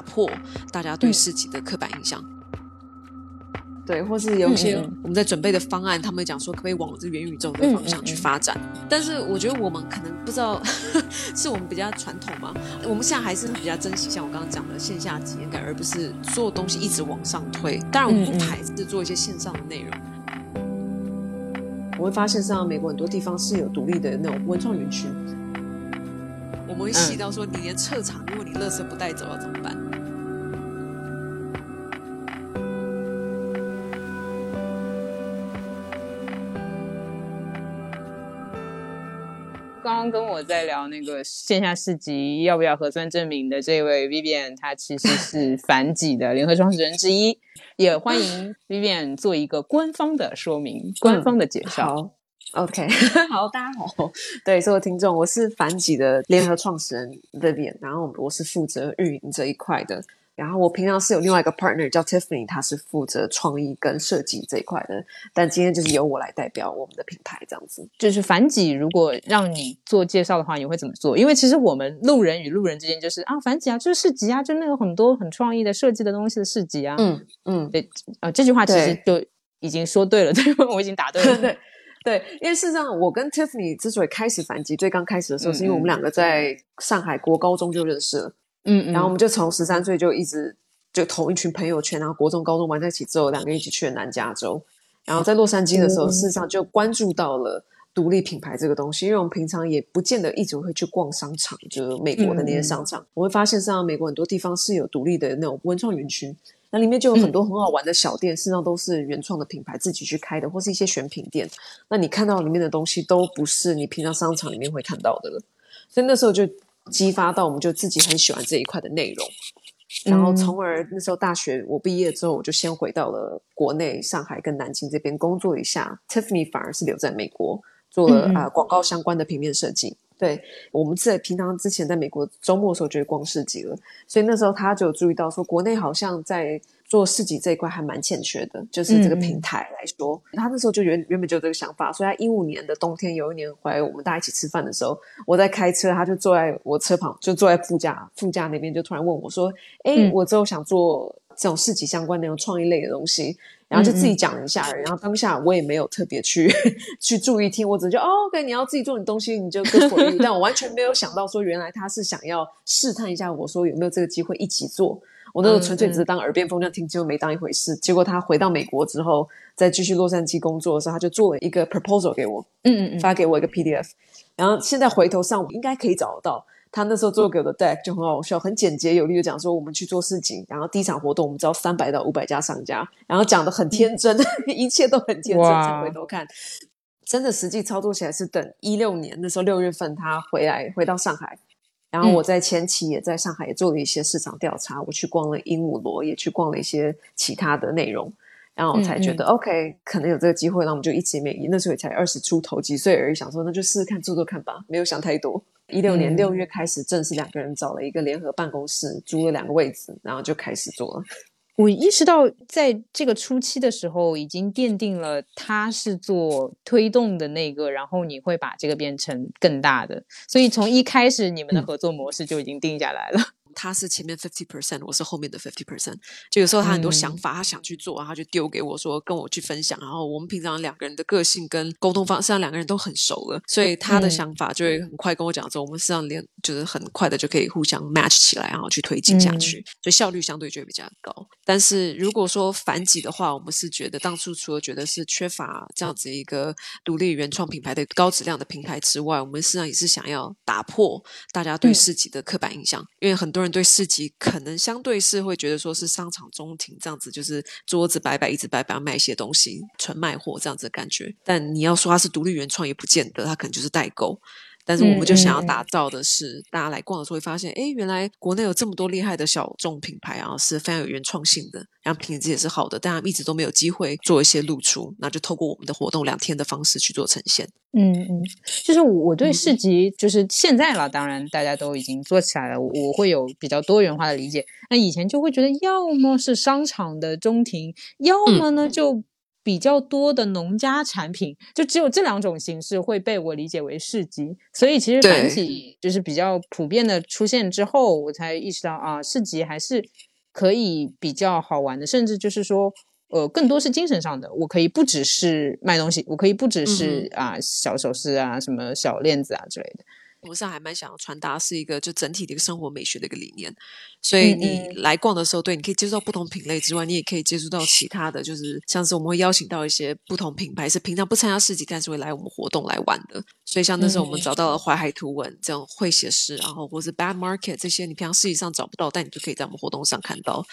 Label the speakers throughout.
Speaker 1: 打破大家对市集的刻板印象。对，或是有些我们在准备的方案，他们讲说可不可以往这元宇宙的方向去发展。但是我觉得我们可能不知道，是我们比较传统嘛。我们现在还是比较珍惜像我刚刚讲的线下体验感，而不是所有东西一直往上推。当然，我们不排斥做一些线上的内容。我会发现，像美国很多地方是有独立的那种文创园区。我们会细到说，你连撤场，如果你垃圾不带走要怎么办？
Speaker 2: 刚刚跟我在聊那个线下市集要不要核酸证明的这位 Vivian，他其实是反己的 联合创始人之一，也欢迎 Vivian 做一个官方的说明、官方的介绍。
Speaker 1: 好，OK，好，大家好，对所有听众，我是反己的联合创始人 Vivian，然后我是负责运营这一块的。然后我平常是有另外一个 partner 叫 Tiffany，他是负责创意跟设计这一块的。但今天就是由我来代表我们的品牌这样子。
Speaker 2: 就是反己，如果让你做介绍的话，你会怎么做？因为其实我们路人与路人之间就是啊，反己啊，就是市集啊，就那个很多很创意的设计的东西的市集啊。
Speaker 1: 嗯嗯，
Speaker 2: 对，呃，这句话其实就已经说对了，对吧？我已经答对了。
Speaker 1: 对对，因为事实上，我跟 Tiffany 之所以开始反击，最刚开始的时候，
Speaker 2: 嗯
Speaker 1: 是因为我们两个在上海国高中就认识了。
Speaker 2: 嗯嗯，
Speaker 1: 然后我们就从十三岁就一直就同一群朋友圈，然后国中、高中玩在一起之后，两个人一起去了南加州。然后在洛杉矶的时候，
Speaker 2: 嗯
Speaker 1: 事实上就关注到了独立品牌这个东西，因为我们平常也不见得一直会去逛商场，就是美国的那些商场。我会发现，上美国很多地方是有独立的那种文创园区，那里面就有很多很好玩的小店，事实上都是原创的品牌自己去开的，或是一些选品店。那你看到里面的东西，都不是你平常商场里面会看到的了。所以那时候就激发到，我们就自己很喜欢这一块的内容。然后，从而那时候大学我毕业之后，我就先回到了国内上海跟南京这边工作一下。Tiffany 反而是留在美国做了啊、呃广告相关的平面设计。对我们在平常之前在美国周末的时候就会逛市集了，所以那时候他就注意到说，国内好像在做市集这一块还蛮欠缺的，就是这个平台来说，他那时候就原原本就有这个想法，所以他一五年的冬天有一年回来我们大家一起吃饭的时候，我在开车，他就坐在我车旁，就坐在副驾副驾那边，就突然问我说：“哎、
Speaker 2: 嗯
Speaker 1: 我之后想做这种市集相关那种创意类的东西。”然后就自己讲了一下，然后当下我也没有特别去 去注意听，我只是就哦，OK，你要自己做你东西，你就跟我。但我完全没有想到说，原来他是想要试探一下我说有没有这个机会一起做。我那时候纯粹只是当耳边风这样听，结果没当一回事。结果他回到美国之后，再继续洛杉矶工作的时候，他就做了一个 proposal 给我，
Speaker 2: 嗯嗯嗯，
Speaker 1: 发给我一个 PDF，然后现在回头上我应该可以找得到。他那时候做给我的 deck 就很好笑，很简洁有力的讲说我们去做事情，然后第一场活动我们招三百到五百家商家，然后讲的很天真，一切都很天真。
Speaker 2: 哇
Speaker 1: 再回头看，真的实际操作起来是等一六年那时候六月份他回来回到上海，然后我在前期也在上海也做了一些市场调查，我去逛了鹦鹉螺，也去逛了一些其他的内容。然后我才觉得、OK，可能有这个机会，那我们就一起美。那时候也才二十出头几岁而已，想说那就试试看做做看吧，没有想太多。一六年
Speaker 2: 嗯
Speaker 1: 六月开始，正式两个人找了一个联合办公室，租了两个位置，然后就开始做了。
Speaker 2: 我意识到在这个初期的时候，已经奠定了他是做推动的那个，然后你会把这个变成更大的，所以从一开始你们的合作模式就已经定下来了。
Speaker 1: 他是前面 fifty percent，我是后面的 fifty percent。就有时候他很多想
Speaker 2: 嗯
Speaker 1: 法，他想去做，然后就丢给我说，跟我去分享。然后我们平常两个人的个性跟沟通方式，上两个人都很熟了，所以他的
Speaker 2: 嗯
Speaker 1: 想法就会很快跟我讲说，我们实际上连就是很快的就可以互相 match 起来，然后去推进下去，所以效率相对就会比较高。但是如果说反击的话，我们是觉得当初除了觉得是缺乏这样子一个独立原创品牌的高质量的平台之外，我们实际上也是想要打破大家对
Speaker 2: 嗯
Speaker 1: 市集的刻板印象，因为很多人对市集可能相对是会觉得说是商场中庭这样子，就是桌子摆摆，一直摆摆卖一些东西，纯卖货这样子的感觉。但你要说它是独立原创，也不见得，它可能就是代购。但是我们就想要打造的是，大家来逛的时候会发现，哎，原来国内有这么多厉害的小众品牌啊，是非常有原创性的，然后品质也是好的，但他们一直都没有机会做一些露出，那就透过我们的活动两天的方式去做呈现。
Speaker 2: 嗯嗯，就是我对
Speaker 1: 嗯
Speaker 2: 市集，就是现在了，当然大家都已经做起来了，我我会有比较多元化的理解。那以前就会觉得，要么是商场的中庭，要么呢就比较多的农家产品，就只有这两种形式会被我理解为市集。所以其实繁体就是比较普遍的出现之后，我才意识到啊，市集还是可以比较好玩的，甚至就是说，呃，更多是精神上的。我可以不只是卖东西，我可以不只是啊小首饰啊、什么小链子啊之类的。
Speaker 1: 我上还蛮想要传达是一个就整体的一个生活美学的一个理念，所以你来逛的时候，对，你可以接触到不同品类之外，你也可以接触到其他的就是像是我们会邀请到一些不同品牌是平常不参加市集，但是会来我们活动来玩的。所以像那时候我们找到了淮海图文这种会写诗，然后或是 Bad Market 这些你平常市集上找不到，但你就可以在我们活动上看到。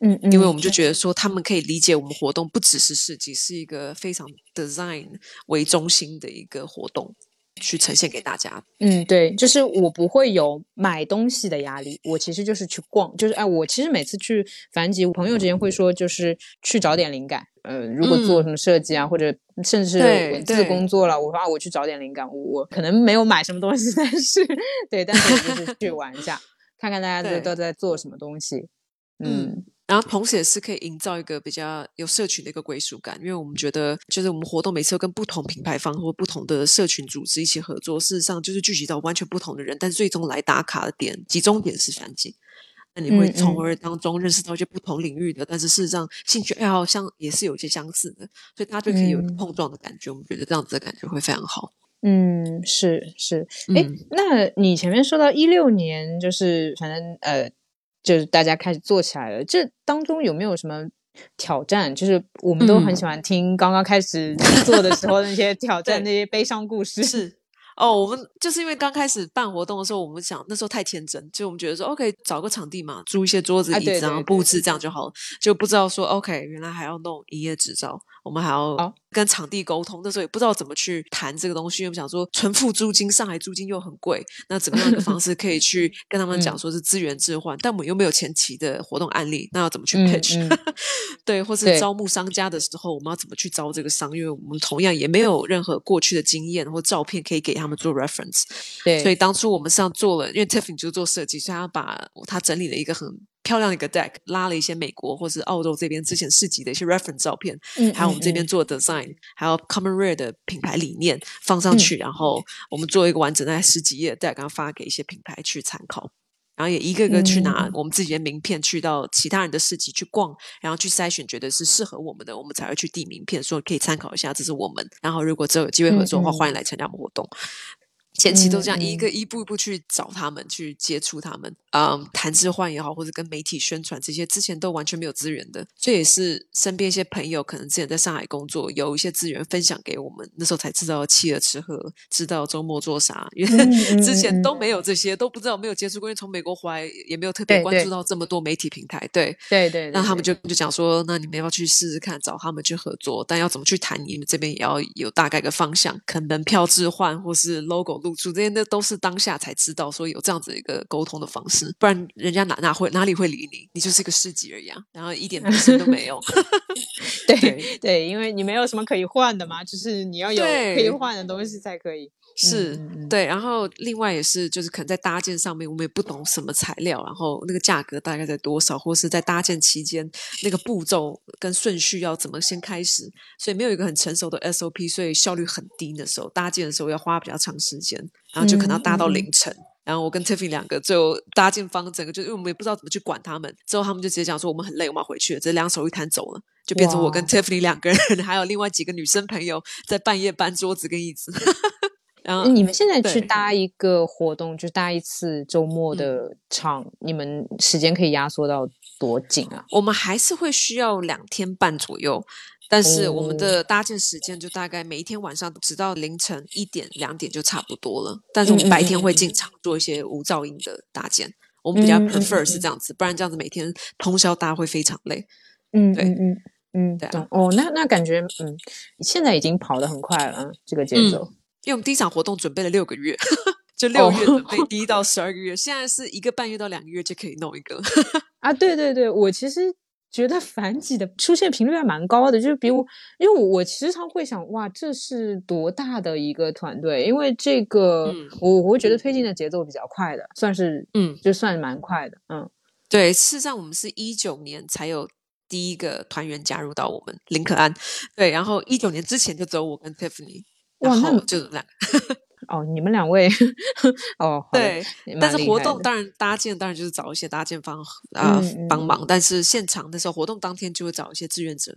Speaker 2: 嗯，
Speaker 1: 因为我们就觉得说他们可以理解我们活动不只是市集，是一个非常 design 为中心的一个活动。去呈现给大家。
Speaker 2: 嗯，对，就是我不会有买东西的压力，我其实就是去逛，就是哎，我其实每次去繁集，朋友之间会说，就是去找点灵感。呃，如果做什么设计啊，或者甚至是文字工作了，我说啊，我去找点灵感。我我可能没有买什么东西，但是对，但是就是去玩一下，看看大家都都在做什么东西。嗯。
Speaker 1: 然后同时也是可以营造一个比较有社群的一个归属感，因为我们觉得，就是我们活动每次都跟不同品牌方或不同的社群组织一起合作，事实上就是聚集到完全不同的人，但最终来打卡的点集中点是繁景。那你会从而当中认识到一些不同领域的，但是事实上兴趣爱好相也是有一些相似的，所以大家就可以有碰撞的感觉。我们觉得这样子的感觉会非常好。
Speaker 2: 嗯，是是。哎，那你前面说到一六年，就是反正呃。就是大家开始做起来了，这当中有没有什么挑战？就是我们都很喜欢听刚刚开始做的时候那些挑战，那些悲伤故事。
Speaker 1: 是。哦，我们就是因为刚开始办活动的时候，我们想那时候太天真，就我们觉得说，OK，找个场地嘛，租一些桌子椅子，然后布置这样就好了，就不知道说，OK，原来还要弄营业执照，我们还要。跟场地沟通，那时候也不知道怎么去谈这个东西，因为想说纯付租金，上海租金又很贵，那怎么样的方式可以去 跟他们讲说是资源置换？但我们又没有前期的活动案例，那要怎么去 pitch？对，或是招募商家的时候，我们要怎么去招这个商？因为我们同样也没有任何过去的经验或照片可以给他们做 reference。
Speaker 2: 对，
Speaker 1: 所以当初我们上做了，因为 Tiffany 就做设计，所以他把他整理了一个很。漂亮的一个 deck，拉了一些美国或是澳洲这边之前市集的一些 reference 照片，嗯，还有我们这边做 design，还有 common rare 的品牌理念放上去，然后我们做一个完整的十几页 deck，然后发给一些品牌去参考，然后也一个个去拿我们自己的名片去到其他人的市集去逛，然后去筛选觉得是适合我们的，我们才会去递名片，说可以参考一下，这是我们。然后如果之后有机会合作的话，欢迎来参加我们活动。前期都这样一个一步一步去找他们，去接触他们，嗯，谈置换也好，或者跟媒体宣传这些，之前都完全没有资源的。这也是身边一些朋友可能之前在上海工作，有一些资源分享给我们，那时候才知道企鹅吃喝，知道周末做啥，因为之前都没有这些，都不知道，没有接触过。因为从美国回来，也没有特别关注到这么多媒体平台。对
Speaker 2: 对对，
Speaker 1: 那他们就就讲说，那你们要去试试看，找他们去合作，但要怎么去谈？你们这边也要有大概个方向，可能门票置换或是 logo 露出这些。那都是当下才知道，说有这样子一个沟通的方式，不然人家哪哪会哪里会理你？你就是一个市集而已，啊然后一点名声都没有。
Speaker 2: 对对，因为你没有什么可以换的嘛，就是你要有可以换的东西才可以。
Speaker 1: 是对，然后另外也是，就是可能在搭建上面，我们也不懂什么材料，然后那个价格大概在多少，或是在搭建期间那个步骤跟顺序要怎么先开始，所以没有一个很成熟的 SOP，所以效率很低的时候，搭建的时候要花比较长时间，然后就可能要搭到凌晨。然后我跟 Tiffany 两个就搭建方整个，就因为我们也不知道怎么去管他们，之后他们就直接讲说我们很累，我们要回去了，直接两手一摊走了，就变成我跟 Tiffany 两个人，还有另外几个女生朋友在半夜搬桌子跟椅子。然后
Speaker 2: 你们现在去搭一个活动，就搭一次周末的场，你们时间可以压缩到多紧啊？
Speaker 1: 我们还是会需要两天半左右，但是我们的搭建时间就大概每一天晚上直到凌晨一点两点就差不多了。但是我们白天会进场做一些无噪音的搭建，我们比较 prefer 是这样子，不然这样子每天通宵搭会非常累。
Speaker 2: 嗯，对，嗯嗯，对啊。哦，那那感觉，嗯，现在已经跑得很快了，这个节奏。
Speaker 1: 因为我们第一场活动准备了六个月，就六月准备 第一到十二个月，现在是一个半月到两个月就可以弄一个
Speaker 2: 啊！对对对，我其实觉得反几的出现频率还蛮高的，就是比我，因为我我时常会想，哇，这是多大的一个团队？因为这个，我我会觉得推进的节奏比较快的，算是嗯，就算蛮快的，嗯，
Speaker 1: 对。事实上，我们是一九年才有。第一个团员加入到我们林可安，对，然后一九年之前就只有我跟 Tiffany，然后就两
Speaker 2: 哦，你们两位哦，
Speaker 1: 对，但是活动当然搭建当然就是找一些搭建方啊帮忙，但是现场的时候活动当天就会找一些志愿者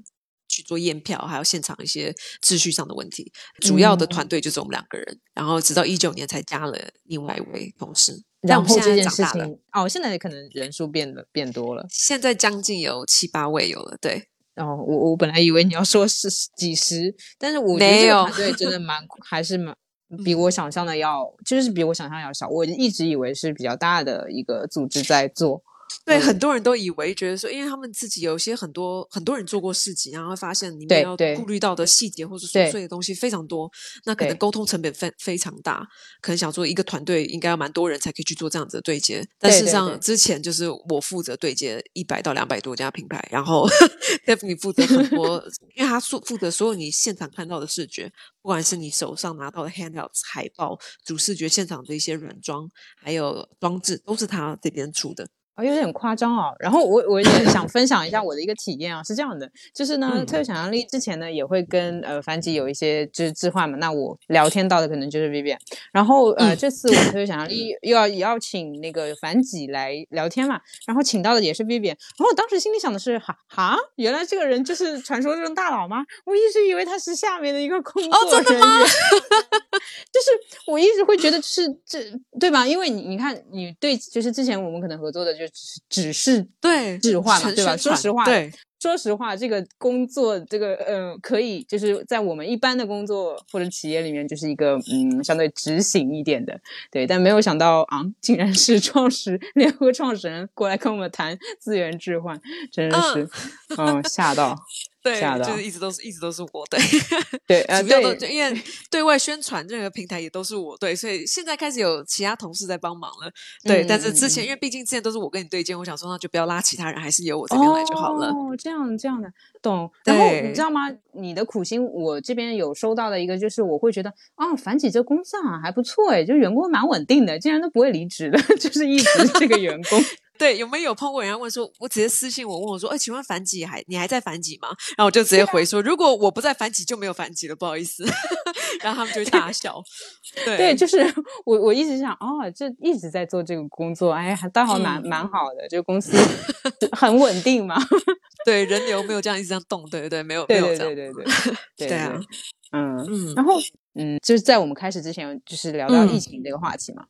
Speaker 1: 去做验票，还有现场一些秩序上的问题。主要的团队就是我们两个人，然后直到一九年才加了另外一位同事。
Speaker 2: 然后这件事情哦，现在可能人数变得变多了，
Speaker 1: 现在将近有七八位有了，对。
Speaker 2: 哦，我我本来以为你要说是几十，但是我觉得这个团队真的蛮 还是蛮。比我想象的要，就是比我想象要小。我一直以为是比较大的一个组织在做。
Speaker 1: 对，很多人都以为觉得说，因为他们自己有些很多很多人做过事情，然后会发现里面要顾虑到的细节或者琐碎的东西非常多，那可能沟通成本非非常大。可能想说一个团队应该要蛮多人才可以去做这样子的对接，但事实上之前就是我负责对接一百到两百多家品牌，然后 Definitely 负责很多，因为他负负责所有你现场看到的视觉，不管是你手上拿到的 handouts 海报、主视觉现场的一些软装，还有装置，都是他这边出的。
Speaker 2: 啊，有点夸张啊！然后我我也想分享一下我的一个体验啊，是这样的，就是呢，特有想象力之前呢也会跟呃樊吉有一些就是置换嘛，那我聊天到的可能就是 Vivian，然后呃这次我特有想象力又要也要请那个樊吉来聊天嘛，然后请到的也是 Vivian，然后我当时心里想的是哈哈，原来这个人就是传说中大佬吗？我一直以为他是下面的一个工作人员，就是我一直会觉得是这对吧？因为你你看你对就是之前我们可能合作的就。只只是
Speaker 1: 对
Speaker 2: 置换嘛，对吧？说实话，
Speaker 1: 对，
Speaker 2: 说实话，这个工作，这个呃，可以就是在我们一般的工作或者企业里面，就是一个嗯，相对执行一点的，对。但没有想到啊，竟然是创始联合创始人过来跟我们谈资源置换，真的是嗯，吓到。
Speaker 1: 对，就是一直都是一直都是我对，
Speaker 2: 对，
Speaker 1: 主要都因为对外宣传任何平台也都是我对，所以现在开始有其他同事在帮忙了。对，但是之前因为毕竟之前都是我跟你对接，我想说那就不要拉其他人，还是由我这边来就好了。
Speaker 2: 哦，这样这样的懂。然后你知道吗？你的苦心，我这边有收到的一个，就是我会觉得啊，樊姐这工作啊还不错哎，就员工蛮稳定的，竟然都不会离职的，就是一直这个员工。
Speaker 1: 对，有没有碰过人家问说，我直接私信我问我说，哎，请问反几还你还在反几吗？然后我就直接回说，如果我不在反几，就没有反几了，不好意思。然后他们就大笑。
Speaker 2: 对，就是我我一直想，哦，这一直在做这个工作，哎，还倒好蛮蛮好的，这个公司很稳定嘛。
Speaker 1: 对，人流没有这样一直这样动，对对对，没有
Speaker 2: 没有这样，对对 对对对啊，嗯嗯。然后嗯，就是在我们开始之前，就是聊到疫情这个话题嘛。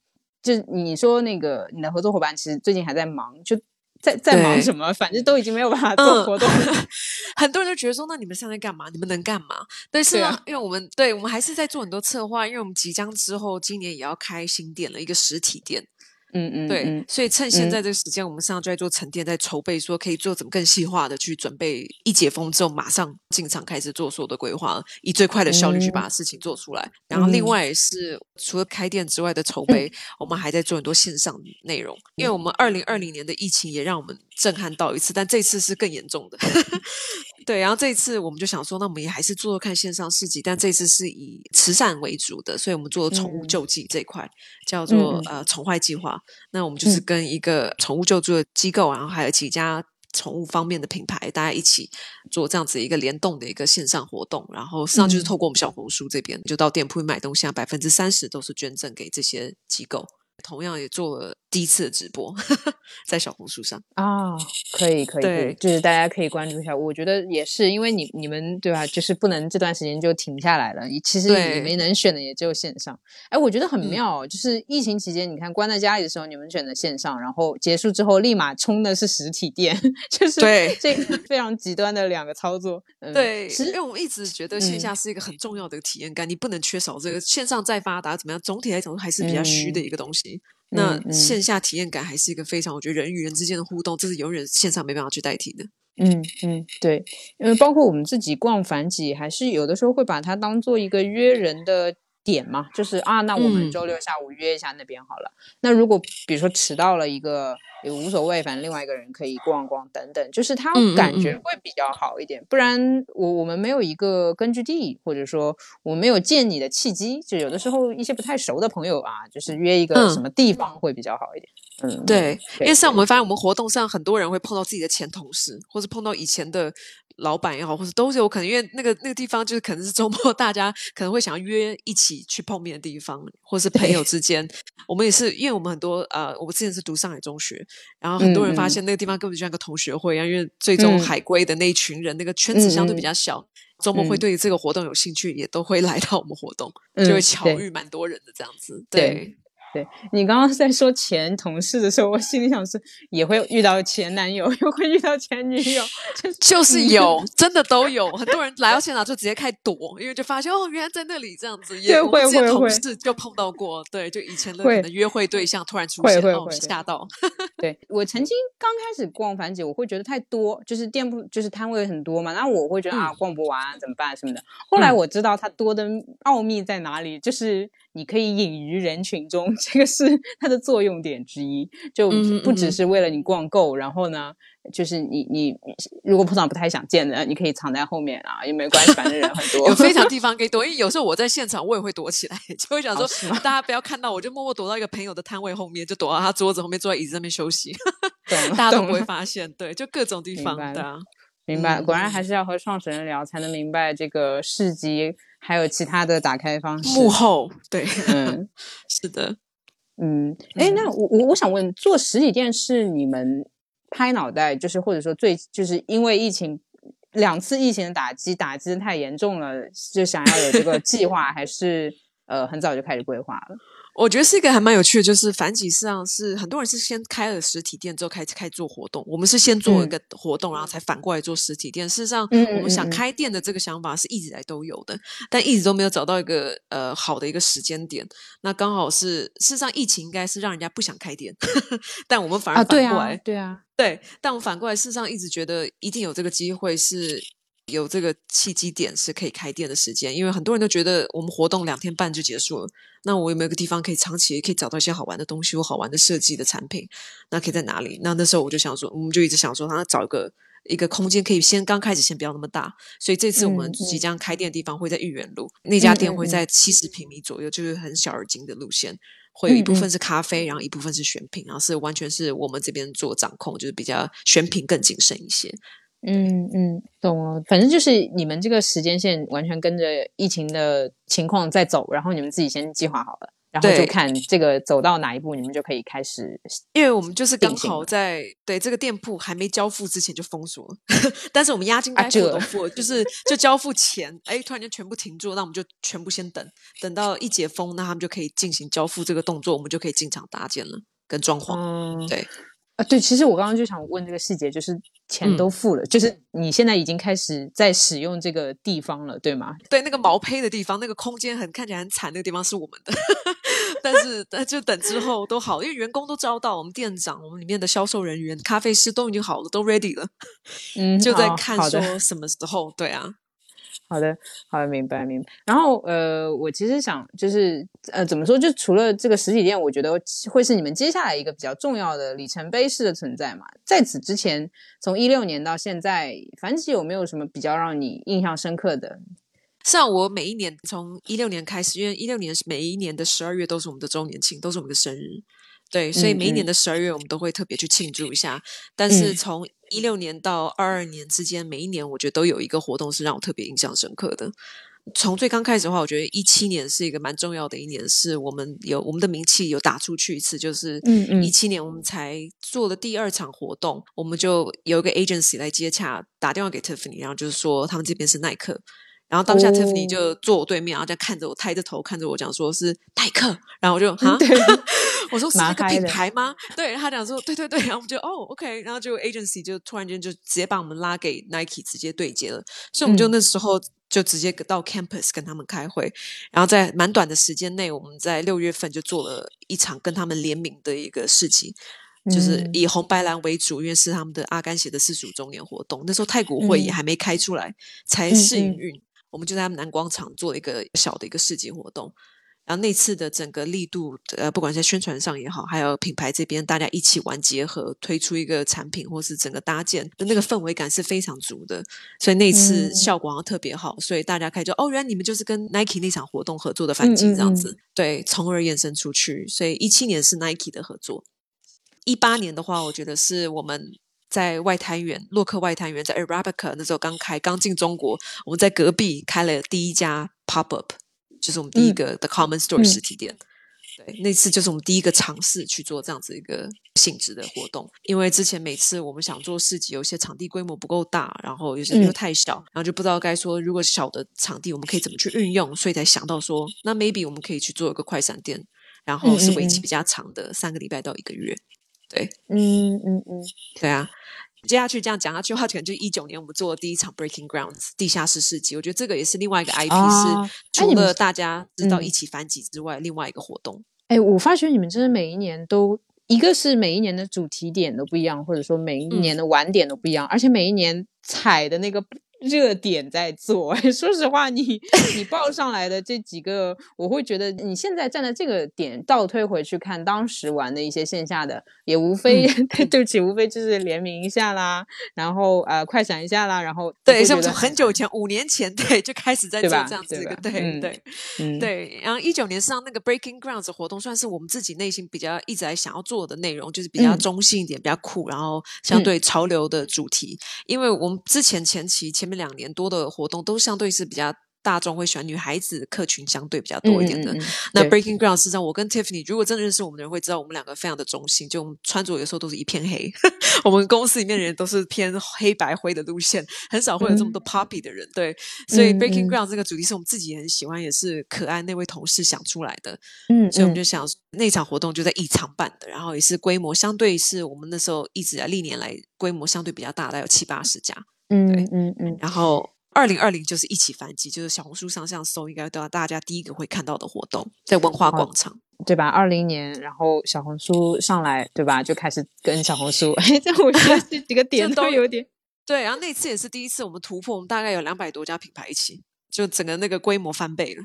Speaker 2: 就你说那个你的合作伙伴，其实最近还在忙，就在在忙什么？反正都已经没有办法做活动了。
Speaker 1: 很多人都觉得说，那你们现在干嘛？你们能干嘛？但是啊，因为我们对我们还是在做很多策划，因为我们即将之后今年也要开新店了，一个实体店。
Speaker 2: 嗯嗯，
Speaker 1: 对，所以趁现在这个时间，我们上就在做沉淀，在筹备，说可以做怎么更细化的去准备，一解封之后马上进场开始做所有的规划，以最快的效率去把事情做出来。然后另外是除了开店之外的筹备，我们还在做很多线上内容，因为我们二零二零年的疫情也让我们震撼到一次，但这次是更严重的。对，然后这一次我们就想说，那我们也还是做做看线上市集，但这次是以慈善为主的，所以我们做宠物救济这一块，叫做呃宠坏计划。那我们就是跟一个宠物救助的机构，然后还有几家宠物方面的品牌，大家一起做这样子一个联动的一个线上活动。然后实际上就是透过我们小红书这边，就到店铺买东西，啊，百分之三十都是捐赠给这些机构。同样也做了第一次的直播，在小红书上
Speaker 2: 啊，可以可以，对，就是大家可以关注一下。我觉得也是，因为你你们对吧，就是不能这段时间就停下来了。其实你们能选的也只有线上。哎，我觉得很妙，就是疫情期间，你看关在家里的时候，你们选的线上，然后结束之后立马冲的是实体店，就是
Speaker 1: 对
Speaker 2: 这非常极端的两个操作。
Speaker 1: 对，因为我们一直觉得线下是一个很重要的体验感，你不能缺少这个。线上再发达怎么样，总体来讲还是比较虚的一个东西。那线下体验感还是一个非常，我觉得人与人之间的互动，这是永远线上没办法去代替的。
Speaker 2: 嗯嗯，对，因为包括我们自己逛繁几，还是有的时候会把它当做一个约人的点嘛，就是啊，那我们周六下午约一下那边好了。那如果比如说迟到了一个也无所谓，反正另外一个人可以逛逛等等，就是他感觉
Speaker 1: 嗯
Speaker 2: 会比较好一点。不然我我们没有一个根据地，或者说我没有见你的契机，就有的时候一些不太熟的朋友啊，就是约一个
Speaker 1: 嗯
Speaker 2: 什么地方会比较好一点。嗯，
Speaker 1: 对，因
Speaker 2: 对
Speaker 1: 为像我们发现，我们活动上很多人会碰到自己的前同事，或是碰到以前的老板也好，或者都是有可能，因为那个那个地方就是可能是周末大家可能会想要约一起去碰面的地方，或是朋友之间。我们也是，因为我们很多呃，我之前是读上海中学，然后很多人发现那个地方根本就像个同学会一样，因为最终
Speaker 2: 嗯
Speaker 1: 海归的那一群人，那个圈子相对比较小。周末会
Speaker 2: 嗯
Speaker 1: 对这个活动有兴趣，也都会来到我们活动，
Speaker 2: 嗯
Speaker 1: 就会巧遇蛮多人的这样子。
Speaker 2: 对
Speaker 1: 对，
Speaker 2: 你刚刚在说前同事的时候，我心里想是也会遇到前男友，又会遇到前女友，就是
Speaker 1: 就是 有，真的都有，很多人来到现场就直接开躲，因为就发现哦，原来在那里这样子。也
Speaker 2: 会会同
Speaker 1: 事就碰到过，对，就以前的
Speaker 2: 会
Speaker 1: 可能约会对象突然出现，哦，
Speaker 2: 会会会
Speaker 1: 吓到。
Speaker 2: 对我曾经刚开始逛繁姐，我会觉得太多，就是店铺就是摊位很多嘛，然后我会觉得、啊
Speaker 1: 嗯
Speaker 2: 逛不完怎么办什么的。后来
Speaker 1: 嗯
Speaker 2: 我知道它多的奥秘在哪里，就是你可以隐于人群中，这个是它的作用点之一。就
Speaker 1: 嗯
Speaker 2: 不只
Speaker 1: 嗯
Speaker 2: 是为了你逛够，然后呢，就是你你如果碰到不太想见的，你可以藏在后面啊，也没关系，反正人很多。
Speaker 1: 有非常地方可以躲，因为有时候我在现场，我也会躲起来，就会想说、
Speaker 2: 哦
Speaker 1: 大家不要看到，我就默默躲到一个朋友的摊位后面，就躲到他桌子后面，坐在椅子上面休息，大家都不会发现。对，就各种地方，
Speaker 2: 明白了
Speaker 1: 对啊，
Speaker 2: 明白，
Speaker 1: 嗯
Speaker 2: 果然还是要和创始人聊，才能明白这个市集还有其他的打开方式。
Speaker 1: 幕后，对，
Speaker 2: 嗯
Speaker 1: 是的。
Speaker 2: 嗯，哎，那我我我想问，做实体店是你们拍脑袋，就是或者说最就是因为疫情两次疫情的打击，打击的太严重了，就想要有这个 计划，还是呃很早就开始规划了？
Speaker 1: 我觉得是一个还蛮有趣的，就是反几实际上是很多人是先开了实体店之后开始开始做活动，我们是先做一
Speaker 2: 嗯
Speaker 1: 个活动，然后才反过来做实体店。事实上，我们想开店的这个想法是一直以来都有的，但一直都没有找到一个呃好的一个时间点。那刚好是事实上疫情应该是让人家不想开店，但我们反而
Speaker 2: 啊，对啊
Speaker 1: 反过来，，
Speaker 2: 对啊，
Speaker 1: 对，但我反过来，事实上一直觉得一定有这个机会是有这个契机点是可以开店的时间，因为很多人都觉得我们活动两天半就结束了，那我有没有一个地方可以长期可以找到一些好玩的东西或好玩的设计的产品？那可以在哪里？那那时候我就想说，我们就一直想说，他找一个一个空间可以先刚开始先不要那么大，所以这次我们
Speaker 2: 嗯
Speaker 1: 即将开店的地方会在豫园路，那家店会在七十平米左右，就是很小而精的路线。会有一部分是咖啡，然后一部分是选品，然后是完全是我们这边做掌控，就是比较选品更谨慎一些。
Speaker 2: 嗯嗯，懂了。反正就是你们这个时间线完全跟着疫情的情况在走，然后你们自己先计划好了，然后就看这个走到哪一步，你们就可以开始。
Speaker 1: 因为我们就是刚好在对这个店铺还没交付之前就封锁了，但是我们押金都付了，就是就交付前，哎，突然间全部停住，那我们就全部先等，等到一解封，那他们就可以进行交付这个动作，我们就可以进场搭建了，跟装潢。
Speaker 2: 嗯，
Speaker 1: 对
Speaker 2: 啊，对，其实我刚刚就想问这个细节，就是钱
Speaker 1: 嗯
Speaker 2: 都付了，就是你现在已经开始在使用这个地方了，对吗？
Speaker 1: 对，那个毛坯的地方，那个空间很看起来很惨，那个地方是我们的，但是那就等之后都好，因为员工都招到，我们店长、我们里面的销售人员、咖啡师都已经好了，都 ready 了，
Speaker 2: 嗯，
Speaker 1: 就在看说什么时候。对啊，
Speaker 2: 好的，好的，明白明白。然后呃，我其实想就是呃，怎么说？就除了这个实体店，我觉得会是你们接下来一个比较重要的里程碑式的存在嘛。在此之前，从一六年到现在，凡奇有没有什么比较让你印象深刻的？
Speaker 1: 像我每一年从一六年开始，因为一六年是每一年的十二月都是我们的周年庆，都是我们的生日。对，所以
Speaker 2: 嗯
Speaker 1: 每一年
Speaker 2: 嗯
Speaker 1: 的十二月我们都会特别去庆祝一下。但是
Speaker 2: 嗯
Speaker 1: 从一六年到二二年之间，每一年我觉得都有一个活动是让我特别印象深刻的。从最刚开始的话，我觉得一七年是一个蛮重要的一年，是我们有我们的名气有打出去一次，就是
Speaker 2: 嗯嗯
Speaker 1: 一七年我们才做了第二场活动，我们就有一个 agency 来接洽，打电话给 Tiffany，然后就是说他们这边是耐克，然后当下
Speaker 2: 哦。
Speaker 1: Tiffany 就坐我对面，然后在看着我，抬着头看着我讲说是耐克，然后我就哈，
Speaker 2: 对。
Speaker 1: 我说是那个品牌吗？对他讲说对对对，然后我们就哦 OK，然后就 agency 就突然间就直接把我们拉给 Nike 直接对接了，所以我们就
Speaker 2: 嗯。
Speaker 1: 那时候就直接到 campus 跟他们开会，然后在蛮短的时间内，我们在六月份就做了一场跟他们联名的一个事情。就是
Speaker 2: 嗯。
Speaker 1: 以红白蓝为主，因为是他们的阿甘鞋的四十五周年活动。那时候太古汇也
Speaker 2: 嗯。
Speaker 1: 还没开出来，才
Speaker 2: 嗯嗯
Speaker 1: 试营运，我们就在他们南广场做了一个小的一个市集活动。然后那次的整个力度，呃，不管在宣传上也好，还有品牌这边大家一起玩结合，推出一个产品，或是整个搭建的那个氛围感是非常足的。所以那次效果好像特别好，所以大家开始就哦，原来你们就是跟 Nike 那场活动合作的反击这样子，对，从而延伸出去。所以一七年是 Nike 的合作，一八年的话，我觉得是我们在外滩园洛克外滩园在 Arabica 那时候刚开，刚进中国，我们在隔壁开了第一家 Pop Up。就是我们第一个的 Common Store 实体店，对，那次就是我们第一个尝试去做这样子一个性质的活动。因为之前每次我们想做市集，有些场地规模不够大，然后有些又太小，然后就不知道该说如果小的场地我们可以怎么去运用，所以才想到说，那 maybe 我们可以去做一个快闪店，然后是为期比较长的三个礼拜到一个月。对，
Speaker 2: 嗯嗯嗯，
Speaker 1: 对啊。接下去这样讲下去的话，可能就一九年我们做的第一场 Breaking Grounds 地下室市集，我觉得这个也是另外一个 IP，是除了大家知道一起反击之外，另外一个活动。
Speaker 2: 哎，我发觉你们真的每一年都，一个是每一年的主题点都不一样，或者说每一年的晚点都不一样，而且每一年踩的那个。热点在做，说实话，你你报上来的这几个，我会觉得你现在站在这个点倒推回去看当时玩的一些线下的，也无非 对不起，无非就是联名一下啦，然后呃快闪一下啦，然后
Speaker 1: 对，像从很久前五年前对就开始在做这样？子一个对？对对，然后一九年上那个 Breaking Grounds 活动，算是我们自己内心比较一直在想要做的内容，就是比较中性一点，比较酷，然后相对潮流的主题，因为我们之前前期前面。两年多的活动都相对是比较。大众会喜欢女孩子客群相对比较多一点的。那 Breaking Ground 实际上，我跟 Tiffany 如果真的认识我们的人会知道，我们两个非常的中性，就穿着有时候都是一片黑。我们公司里面的人都是偏黑白灰的路线，很少会有这么多 Poppy 的人。对，所以 Breaking Ground 这个主题是我们自己也很喜欢，也是可爱那位同事想出来的。嗯，所以我们就想那场活动就在异常办的，然后也是规模相对是我们那时候一直历年来规模相对比较大，概有七八十家。嗯嗯嗯，然后。二零二零就是一起反击，就是小红书上这样搜，应该都要大家第一个会看到的活动，在文化广场，
Speaker 2: 对吧？二零年，然后小红书上来，对吧？就开始跟小红书，哎，这我觉得这几个 点都有点
Speaker 1: 对。然后那次也是第一次，我们突破，我们大概有两百多家品牌一起，就整个那个规模翻倍了。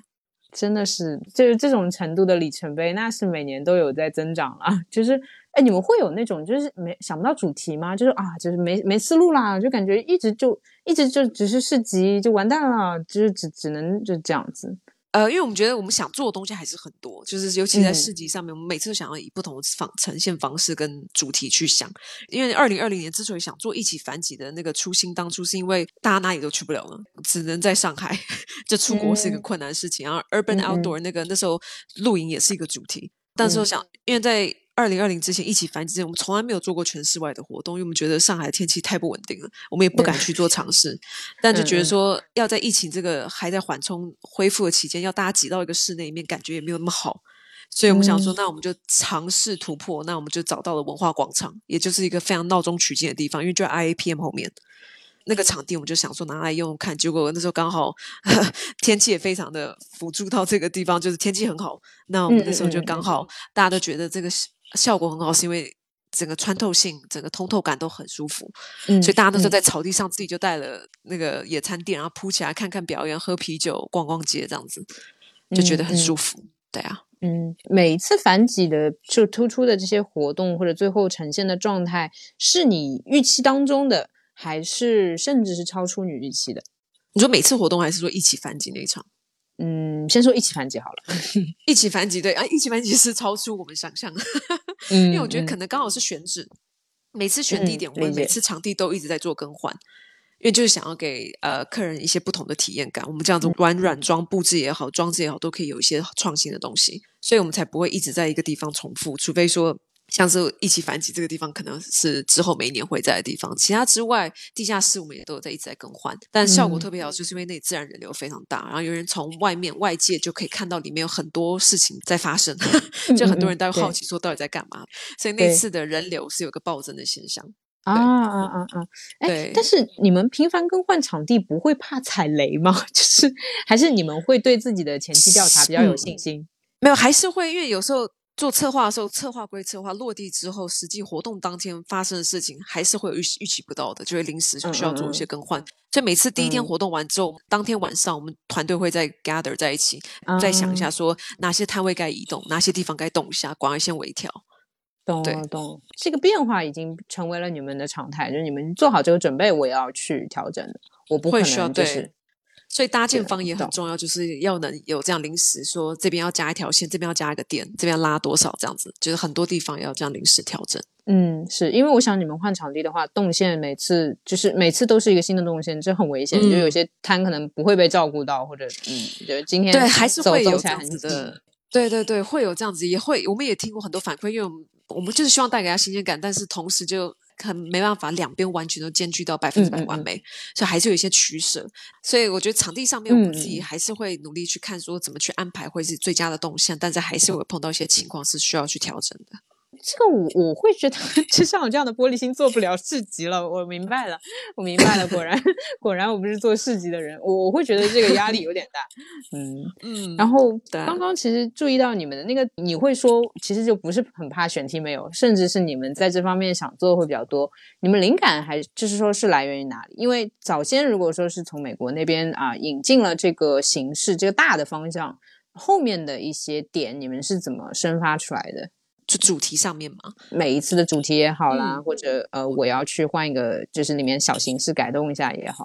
Speaker 2: 真的是，就是这种程度的里程碑，那是每年都有在增长了。就是，哎，你们会有那种就是没想不到主题吗？就是啊，就是没没思路啦，就感觉一直就一直就只是市集就完蛋了，就是只只能就这样子。
Speaker 1: 呃，因为我们觉得我们想做的东西还是很多，就是尤其在市集上面，我们每次都想要以不同的方呈现方式跟主题去想。因为二零二零年之所以想做一起反击的那个初心，当初是因为大家哪里都去不了了，只能在上海，就出国是一个困难的事情。然后 Urban Outdoor 那个那时候露营也是一个主题，但是我想，因为在二零二零之前一起繁殖，我们从来没有做过全室外的活动，因为我们觉得上海的天气太不稳定了，我们也不敢去做尝试。但就觉得说，要在疫情这个还在缓冲恢复的期间，要大家挤到一个室内里面，感觉也没有那么好。所以我们想说，那我们就尝试突破。那我们就找到了文化广场，也就是一个非常闹中取静的地方，因为就在 IAPM 后面那个场地，我们就想说拿来用看。结果那时候刚好 天气也非常的辅助到这个地方，就是天气很好。那我们那时候就刚好大家都觉得这个。效果很好，是因为整个穿透性、整个通透感都很舒服，所以大家都是在草地上自己就带了那个野餐垫，然后铺起来看看表演、喝啤酒、逛逛街这样子，就觉得很舒服。对啊，
Speaker 2: 嗯，每一次反击的就突出的这些活动或者最后呈现的状态，是你预期当中的，还是甚至是超出你预期的？
Speaker 1: 你说每次活动，还是说一起反击那一场？
Speaker 2: 嗯，先说一起反击好了。
Speaker 1: 一起反击对啊，一起反击是超出我们想象，因为我觉得可能刚好是选址，每次选地点，我们每次场地都一直在做更换，因为就是想要给呃客人一些不同的体验感。我们这样子玩软装布置也好，装置也好，都可以有一些创新的东西，所以我们才不会一直在一个地方重复，除非说。像是一起反击这个地方，可能是之后每一年会在的地方。其他之外，地下室我们也都有在一直在更换，但效果特别好，就是因为那里自然人流非常大，然后有人从外面外界就可以看到里面有很多事情在发生，就很多人都会好奇说到底在干嘛。所以那次的人流是有个暴增的现象。
Speaker 2: 啊啊啊啊！哎，但是你们频繁更换场地不会怕踩雷吗？就是还是你们会对自己的前期调查比较有信心？
Speaker 1: 没有，还是会，因为有时候。做策划的时候，策划归策划，落地之后，实际活动当天发生的事情，还是会有预预期不到的，就会临时就需要做一些更换。所以每次第一天活动完之后，当天晚上我们团队会再 gather 在一起，再想一下说哪些摊位该移动，哪些地方该动一下，广而先微调。
Speaker 2: 懂懂，这个变化已经成为了你们的常态，就是你们做好这个准备，我要去调整的，我不
Speaker 1: 会需要
Speaker 2: 就是。
Speaker 1: 所以搭建方也很重要，就是要能有这样临时说这边要加一条线，这边要加一个点，这边拉多少这样子，就是很多地方要这样临时调整。
Speaker 2: 嗯，是因为我想你们换场地的话，动线每次就是每次都是一个新的动线，这很危险，就有些摊可能不会被照顾到，或者嗯，就今天
Speaker 1: 对还是会有
Speaker 2: 这
Speaker 1: 样子的，对对对，会有这样子，也会我们也听过很多反馈，因为我们我们就是希望带给他新鲜感，但是同时就。很没办法，两边完全都兼具到百分之百完美，所以还是有一些取舍。所以我觉得场地上面，我们自己还是会努力去看，说怎么去安排会是最佳的动向，但是还是会碰到一些情况是需要去调整的。
Speaker 2: 这个我我会觉得，就像我这样的玻璃心做不了市集了。我明白了，我明白了。果然，果然我不是做市集的人。我我会觉得这个压力有点大。嗯 嗯。然后刚刚其实注意到你们的那个，你会说其实就不是很怕选题没有，甚至是你们在这方面想做的会比较多。你们灵感还就是说是来源于哪里？因为早先如果说是从美国那边啊引进了这个形式，这个大的方向，后面的一些点你们是怎么生发出来的？
Speaker 1: 就主题上面嘛，
Speaker 2: 每一次的主题也好啦，或者呃，我要去换一个，就是里面小形式改动一下也好。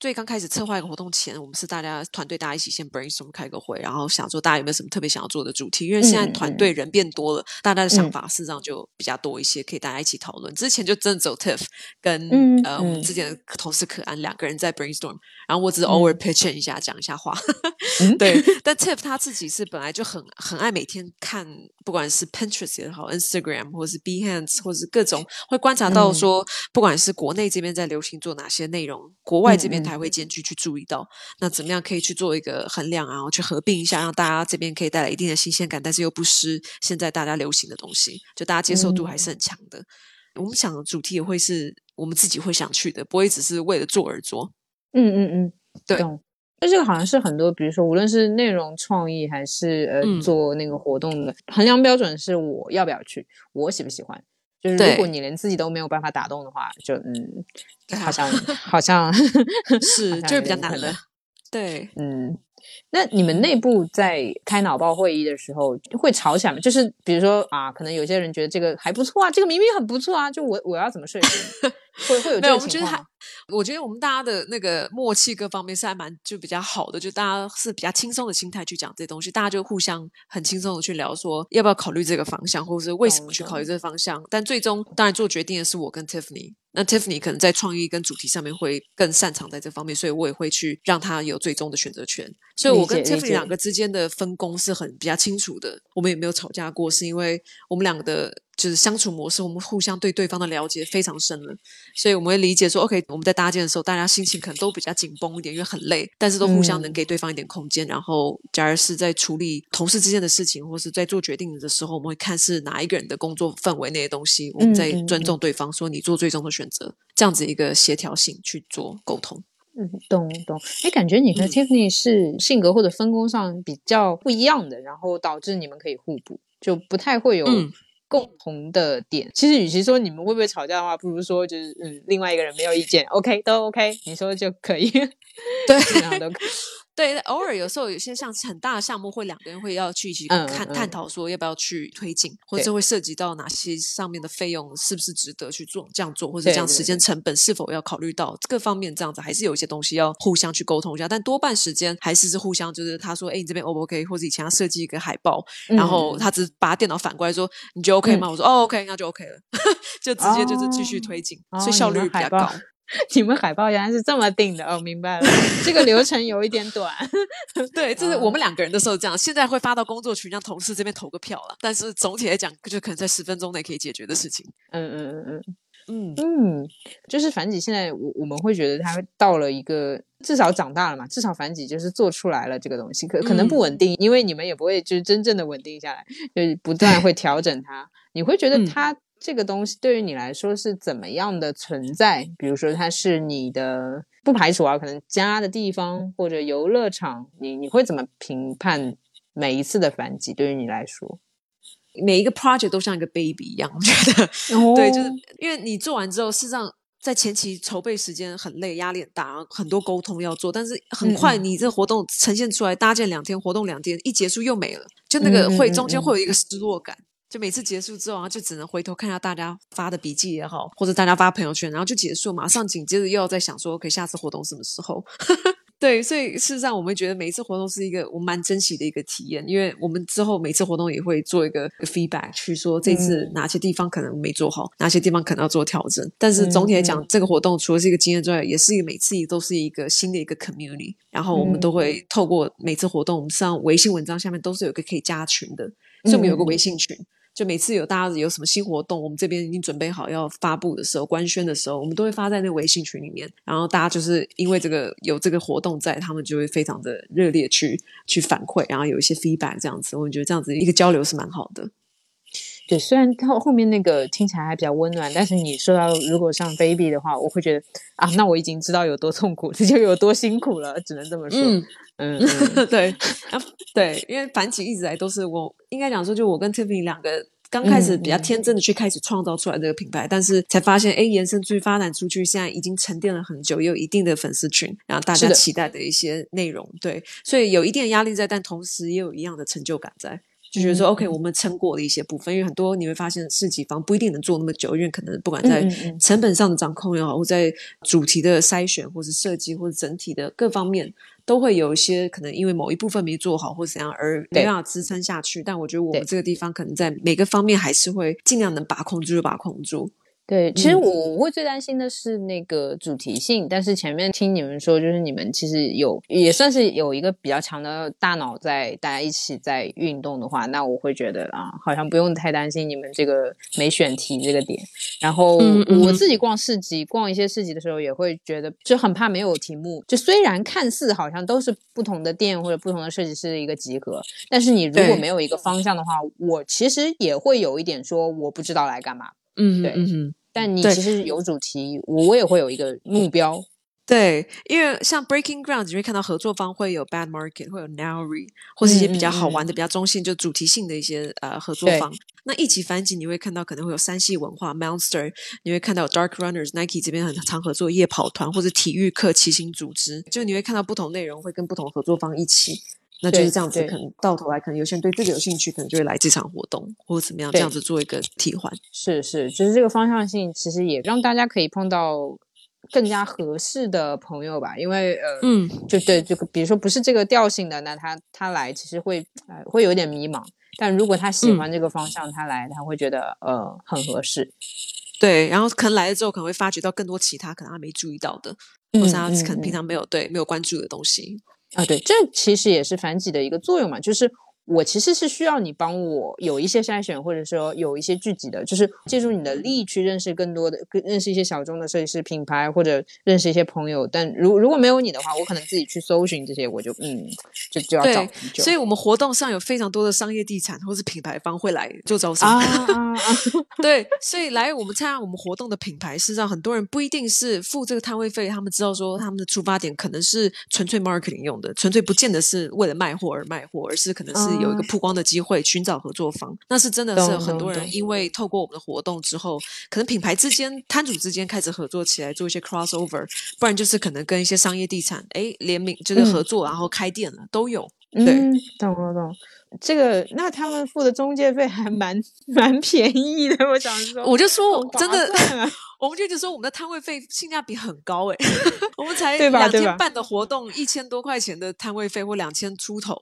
Speaker 1: 最刚开始策划一个活动前，我们是大家团队大家一起先 brainstorm 开个会，然后想说大家有没有什么特别想要做的主题？因为现在团队人变多了，大家的想法事实上就比较多一些，可以大家一起讨论。之前就真的走 Tiff 跟呃我们之前的同事可安两个人在 brainstorm，然后我只是偶尔 pitch 一下讲一下话。对，但 Tiff 他自己是本来就很很爱每天看，不管是 Pinterest 也好，Instagram 或是 Behance 或是各种，会观察到说，不管是国内这边在流行做哪些内容，国外这边。才会兼具去注意到，那怎么样可以去做一个衡量啊？去合并一下，让大家这边可以带来一定的新鲜感，但是又不失现在大家流行的东西，就大家接受度还是很强的。我们想主题也会是我们自己会想去的，不会只是为了做而做。
Speaker 2: 嗯嗯嗯，
Speaker 1: 对。
Speaker 2: 那这个好像是很多，比如说无论是内容创意还是呃做那个活动的衡量标准，是我要不要去，我喜不喜欢。就是如果你连自己都没有办法打动的话，就嗯，好像 好像
Speaker 1: 是就是比较难的。对，
Speaker 2: 嗯，那你们内部在开脑报会议的时候会吵起来吗？就是比如说啊，可能有些人觉得这个还不错啊，这个明明很不错啊，就我我要怎么说服？会会有这种情况？
Speaker 1: 我觉得我们大家的那个默契各方面是还蛮就比较好的，就大家是比较轻松的心态去讲这些东西，大家就互相很轻松的去聊，说要不要考虑这个方向，或者是为什么去考虑这个方向。但最终当然做决定的是我跟 Tiffany。那 Tiffany 可能在创意跟主题上面会更擅长在这方面，所以我也会去让他有最终的选择权。所以我跟 Tiffany 两个之间的分工是很比较清楚的，我们也没有吵架过，是因为我们两个的。就是相处模式，我们互相对对方的了解非常深了，所以我们会理解说，OK，我们在搭建的时候，大家心情可能都比较紧绷一点，因为很累，但是都互相能给对方一点空间。然后，假如是在处理同事之间的事情，或是在做决定的时候，我们会看是哪一个人的工作范围内的东西，我们在尊重对方，说你做最终的选择，这样子一个协调性去做沟通。
Speaker 2: 嗯，懂懂。哎，感觉你和 Tiffany 是性格或者分工上比较不一样的，然后导致你们可以互补，就不太会有。共同的点，其实与其说你们会不会吵架的话，不如说就是嗯，另外一个人没有意见，OK，都 OK，你说就可以，
Speaker 1: 对，都可以。对，偶尔有时候有些像很大的项目，会两个人会要去一起看探讨，说要不要去推进，或者会涉及到哪些上面的费用是不是值得去做这样做，或者这样时间成本是否要考虑到各方面，这样子还是有一些东西要互相去沟通一下。但多半时间还是是互相，就是他说：“哎，你这边 O 不 OK？” 或者以前他设计一个海报，然后他只把电脑反过来说：“你觉得 OK 吗？”我说：“哦，OK，那就 OK 了。”就直接就是继续推进，所以效率比较高。
Speaker 2: 你们海报原来是这么定的哦，明白了。这个流程有一点短，
Speaker 1: 对，这是我们两个人的时候这样。现在会发到工作群，让同事这边投个票了。但是总体来讲，就可能在十分钟内可以解决的事情。
Speaker 2: 嗯嗯嗯嗯嗯嗯，就是反几现在我我们会觉得他到了一个至少长大了嘛，至少反几就是做出来了这个东西，可可能不稳定，因为你们也不会就是真正的稳定下来，就是不断会调整它。你会觉得它。这个东西对于你来说是怎么样的存在？比如说，它是你的不排除啊，可能家的地方或者游乐场，你你会怎么评判每一次的反击？对于你来说，
Speaker 1: 每一个 project 都像一个 baby 一样，我觉得，对，就是因为你做完之后，事实上在前期筹备时间很累，压力很大，很多沟通要做，但是很快你这活动呈现出来，搭建两天，活动两天，一结束又没了，就那个会中间会有一个失落感。就每次结束之后啊，就只能回头看一下大家发的笔记也好，或者大家发朋友圈，然后就结束，马上紧接着又要再想说，OK，下次活动什么时候？对，所以事实上，我们觉得每一次活动是一个我们蛮珍惜的一个体验，因为我们之后每次活动也会做一个 feedback，去说这次哪些地方可能没做好，哪些地方可能要做调整。但是总体来讲，这个活动除了是一个经验之外，也是一个每次也都是一个新的一个 community。然后我们都会透过每次活动，我们上微信文章下面都是有个可以加群的，所以我们有个微信群。就每次有大家有什么新活动，我们这边已经准备好要发布的时候，官宣的时候，我们都会发在那个微信群里面。然后大家就是因为这个有这个活动在，他们就会非常的热烈去去反馈，然后有一些 feedback 这样子。我觉得这样子一个交流是蛮好的。
Speaker 2: 对，虽然他后面那个听起来还比较温暖，但是你说到如果像 baby 的话，我会觉得啊，那我已经知道有多痛苦，这就有多辛苦了，只能这么说。
Speaker 1: 嗯，对，对，因为反起一直来都是我应该讲说，就我跟 Tiffany 两个刚开始比较天真的去开始创造出来这个品牌，但是才发现，哎，延伸出去发展出去，现在已经沉淀了很久，也有一定的粉丝群，然后大家期待的一些内容，对，所以有一定的压力在，但同时也有一样的成就感在。就觉得说，OK，我们撑过了一些部分，因为很多你会发现，市集方不一定能做那么久，因为可能不管在成本上的掌控也好，或在主题的筛选，或是设计，或者整体的各方面，都会有一些可能因为某一部分没做好或怎样而没办法支撑下去。但我觉得我们这个地方可能在每个方面还是会尽量能把控住就把控住。
Speaker 2: 对，其实我会最担心的是那个主题性，但是前面听你们说，就是你们其实有也算是有一个比较强的大脑在大家一起在运动的话，那我会觉得啊，好像不用太担心你们这个没选题这个点。然后我自己逛市集，逛一些市集的时候，也会觉得就很怕没有题目。就虽然看似好像都是不同的店或者不同的设计师的一个集合，但是你如果没有一个方向的话，我其实也会有一点说我不知道来干嘛。
Speaker 1: 嗯，
Speaker 2: 对，嗯。但你其实有主题，我也会有一个目标。
Speaker 1: 对，因为像 Breaking Ground，你会看到合作方会有 Bad Market，会有 Nowry，或是一些比较好玩的、比较中性、就主题性的一些呃合作方。那一起反击，你会看到可能会有三系文化 Monster，你会看到 Dark Runners，Nike 这边很常合作夜跑团或者体育课骑行组织，就你会看到不同内容会跟不同合作方一起。那就是这样子，可能到头来，可能有些人对这个有兴趣，可能就会来这场活动，或者怎么样，这样子做一个替换。
Speaker 2: 是是，就是这个方向性，其实也让大家可以碰到更加合适的朋友吧。因为呃，嗯，就对，就比如说不是这个调性的，那他他来其实会呃会有点迷茫。但如果他喜欢这个方向，他来他会觉得呃很合适。
Speaker 1: 对，然后可能来了之后，可能会发掘到更多其他可能他没注意到的，或者他可能平常没有对没有关注的东西。
Speaker 2: 啊，对，这其实也是反挤的一个作用嘛，就是。我其实是需要你帮我有一些筛选，或者说有一些聚集的，就是借助你的力去认识更多的、认识一些小众的设计师品牌，或者认识一些朋友。但如如果没有你的话，我可能自己去搜寻这些，我就嗯，就就要找。
Speaker 1: 所以我们活动上有非常多的商业地产或是品牌方会来做招商。对，所以来我们参加我们活动的品牌，事实上很多人不一定是付这个摊位费，他们知道说他们的出发点可能是纯粹 marketing 用的，纯粹不见得是为了卖货而卖货，而是可能是。有一个曝光的机会，寻找合作方，那是真的是很多人因为透过我们的活动之后，可能品牌之间、摊主之间开始合作起来，做一些 crossover，不然就是可能跟一些商业地产哎联名，就是合作，然后开店了都有。对，
Speaker 2: 懂了懂。这个那他们付的中介费还蛮 蛮便宜的，我想说，
Speaker 1: 我就说真的。我们就就说我们的摊位费性价比很高哎，我们才两天半的活动，一千多块钱的摊位费或两千出头，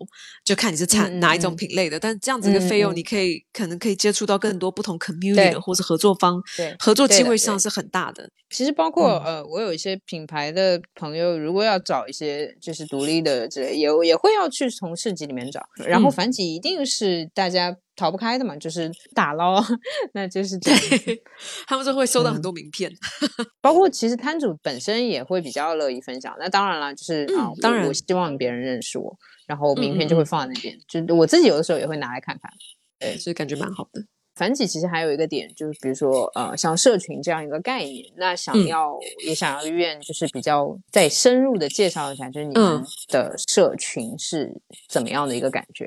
Speaker 1: 就看你是产哪一种品类的。但这样子的费用，你可以可能可以接触到更多不同 community 或是合作方，合作机会上是很大的。
Speaker 2: 其实包括呃，我有一些品牌的朋友，如果要找一些就是独立的之类，也也会要去从市集里面找，然后反几一定是大家。逃不开的嘛，就是打捞，那就是这样。
Speaker 1: 他们就会收到很多名片，
Speaker 2: 包括其实摊主本身也会比较乐意分享。那当然了，就是啊，
Speaker 1: 当然
Speaker 2: 我希望别人认识我，然后名片就会放在那边，就我自己有的时候也会拿来看看。
Speaker 1: 对，所以感觉蛮好的。
Speaker 2: 反起其实还有一个点，就是比如说呃，像社群这样一个概念，那想要也想要愿就是比较再深入的介绍一下，就是你们的社群是怎么样的一个感觉。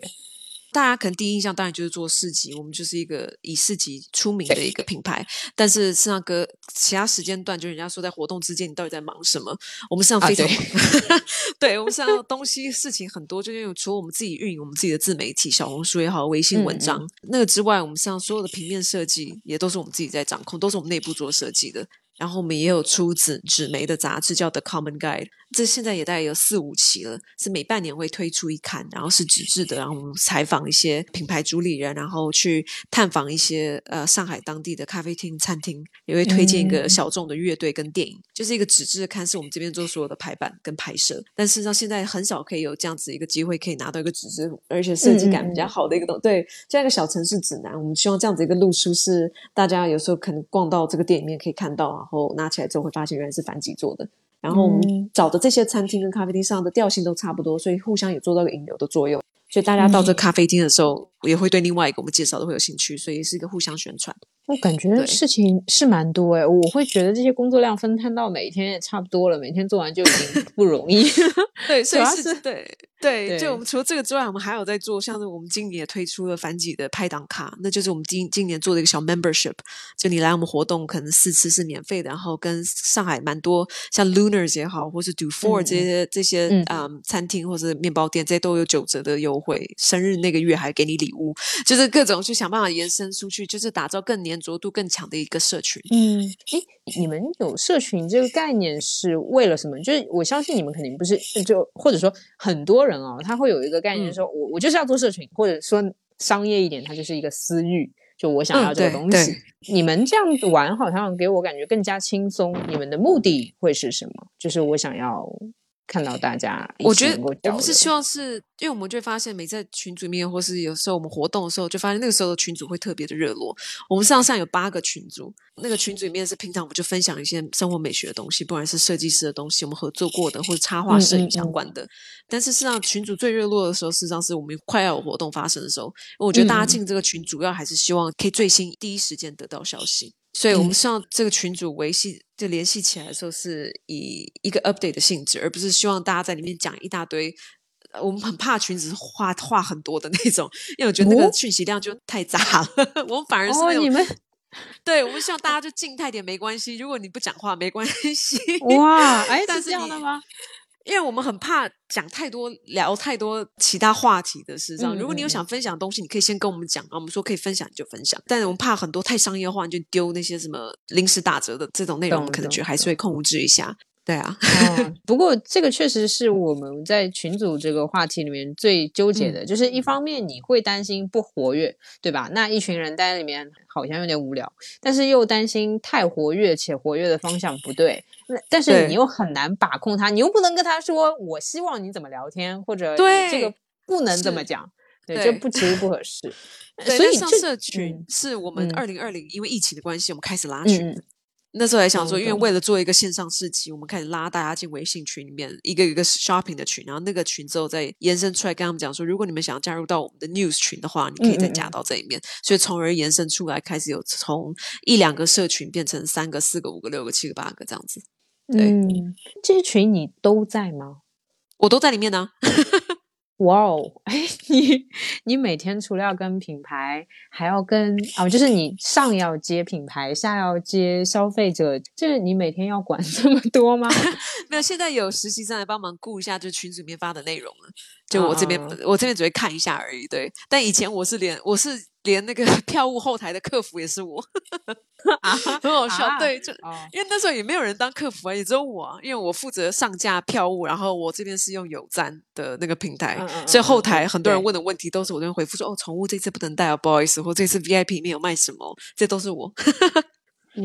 Speaker 1: 大家可能第一印象当然就是做市集，我们就是一个以市集出名的一个品牌。但是实际上，隔其他时间段，就人家说在活动之间，你到底在忙什么？我们实际上非常，对我们实际上东西事情很多，就因为除了我们自己运营我们自己的自媒体，小红书也好，微信文章那个之外，我们实际上所有的平面设计也都是我们自己在掌控，都是我们内部做设计的。然后我们也有出纸纸媒的杂志，叫 The Common Guide，这现在也大概有四五期了，是每半年会推出一刊，然后是纸质的，然后我们采访一些品牌主理人，然后去探访一些呃上海当地的咖啡厅、餐厅，也会推荐一个小众的乐队跟电影，就是一个纸质的刊，是我们这边做所有的排版跟拍摄。但事实上现在很少可以有这样子一个机会，可以拿到一个纸质而且设计感比较好的一个东，对，这样一个小城市指南，我们希望这样子一个路书是大家有时候可能逛到这个店里面可以看到，然后拿起来之后会发现原来是反几做的。然后我们找的这些餐厅跟咖啡厅上的调性都差不多，所以互相也做到个引流的作用。所以大家到这咖啡厅的时候，也会对另外一个我们介绍的会有兴趣，所以是一个互相宣传。
Speaker 2: 我感觉事情是蛮多哎，我会觉得这些工作量分摊到每一天也差不多了，每天做完就已经 不容易。
Speaker 1: 对，所以是对对，就我们除了这个之外，我们还有在做，像是我们今年也推出了反几的拍档卡，那就是我们今今年做的一个小 membership，就你来我们活动可能四次是免费的，然后跟上海蛮多像 Lunars 也好，或是 Do Four 这些这些嗯餐厅或者面包店，这些都有九折的优惠，生日那个月还给你礼物，就是各种去想办法延伸出去，就是打造更粘着度更强的一个社群。
Speaker 2: 嗯，诶，你们有社群这个概念是为了什么？就是我相信你们肯定不是就或者说很多人哦，他会有一个概念，说我我就是要做社群，或者说商业一点，它就是一个私域，就我想要这个东西。你们这样子玩，好像给我感觉更加轻松。你们的目的会是什么？就是我想要。看到大家，
Speaker 1: 我觉得我们是希望是，因为我们就会发现，每在群组里面，或是有时候我们活动的时候，就发现那个时候的群组会特别的热络。我们上上有八个群组，那个群组里面是平常我们就分享一些生活美学的东西，不管是设计师的东西，我们合作过的，或者插画摄影相关的。但是事实上，群组最热络的时候，事实上是我们快要有活动发生的时候。我觉得大家进这个群，主要还是希望可以最新第一时间得到消息。所以我们希望这个群组维系就联系起来的时候，是以一个 update 的性质，而不是希望大家在里面讲一大堆。我们很怕群子话话很多的那种，因为我觉得那个讯息量就太杂了。我们反而是
Speaker 2: 哦，你们
Speaker 1: 对我们希望大家就静态点没关系，如果你不讲话没关系。
Speaker 2: 哇，哎，是这样的吗？
Speaker 1: 因为我们很怕讲太多、聊太多其他话题的事上，如果你有想分享的东西，你可以先跟我们讲啊。我们说可以分享你就分享，但是我们怕很多太商业化，你就丢那些什么临时打折的这种内容，我们可能觉得还是会控制一下。对啊，
Speaker 2: 不过这个确实是我们在群组这个话题里面最纠结的，就是一方面你会担心不活跃，对吧？那一群人待在里面好像有点无聊，但是又担心太活跃且活跃的方向不对。那但是你又很难把控他，你又不能跟他说我希望你怎么聊天，或者这个不能这么讲，对，这不 其实不合适。所以
Speaker 1: 上社群是我们二零二零因为疫情的关系，我们开始拉群。那时候还想说，因为为了做一个线上市集，我们开始拉大家进微信群里面，一个一个 shopping 的群，然后那个群之后再延伸出来，跟他们讲说，如果你们想要加入到我们的 news 群的话，你可以再加到这里面。所以从而延伸出来，开始有从一两个社群变成三个、四个、五个、六个、七个、八个这样子。对，
Speaker 2: 这些群你都在吗？
Speaker 1: 我都在里面呢。
Speaker 2: 哇哦，哎，你你每天除了要跟品牌，还要跟啊，就是你上要接品牌，下要接消费者，就是你每天要管 这么多吗？
Speaker 1: 没有，现在有实习生来帮忙顾一下，就群里面发的内容了。就我这边，我这边只会看一下而已。对，但以前我是连我是。连那个 票务后台的客服也是我，很好笑。对，就因为那时候也没有人当客服啊，也只有我，因为我负责上架票务，然后我这边是用有赞的那个平台，所以后台很多人问的问题都是我这边回复说：“哦，宠物这次不能带啊，不好意思。”或这次 VIP 没有卖什么，这都是我。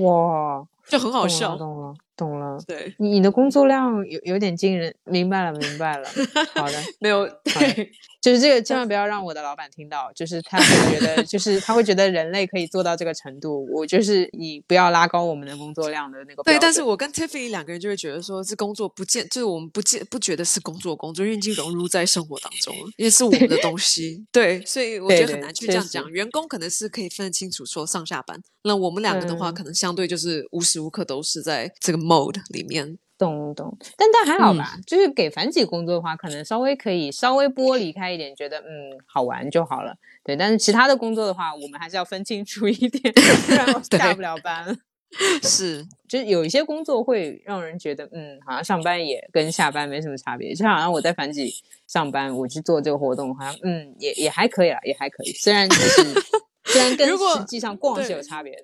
Speaker 2: 哇，
Speaker 1: 就很好笑。
Speaker 2: 懂了，懂了。
Speaker 1: 对，
Speaker 2: 你你的工作量有有点惊人。明白了，明白了。好的，
Speaker 1: 没有。对。
Speaker 2: 就是这个，千万 不要让我的老板听到。就是他会觉得，就是他会觉得人类可以做到这个程度。我就是你不要拉高我们的工作量的那个。
Speaker 1: 对，但是我跟 Tiffany 两个人就会觉得说，这工作不见，就是我们不见不觉得是工作，工作因为已经融入在生活当中了，因为是我们的东西。对，所以我觉得很难去这样讲。员工可能是可以分得清楚说上下班，那我们两个的话，可能相对就是无时无刻都是在这个 mode 里面。
Speaker 2: 懂懂，但但还好吧，就是给繁体工作的话，可能稍微可以稍微剥离开一点，觉得嗯好玩就好了。对，但是其他的工作的话，我们还是要分清楚一点，不然我 下不了班。
Speaker 1: 是，
Speaker 2: 就是有一些工作会让人觉得，嗯，好像上班也跟下班没什么差别。就好像我在繁体上班，我去做这个活动，好像嗯也也还可以啦，也还可以。虽然就是虽然 跟实际上逛是有差别的。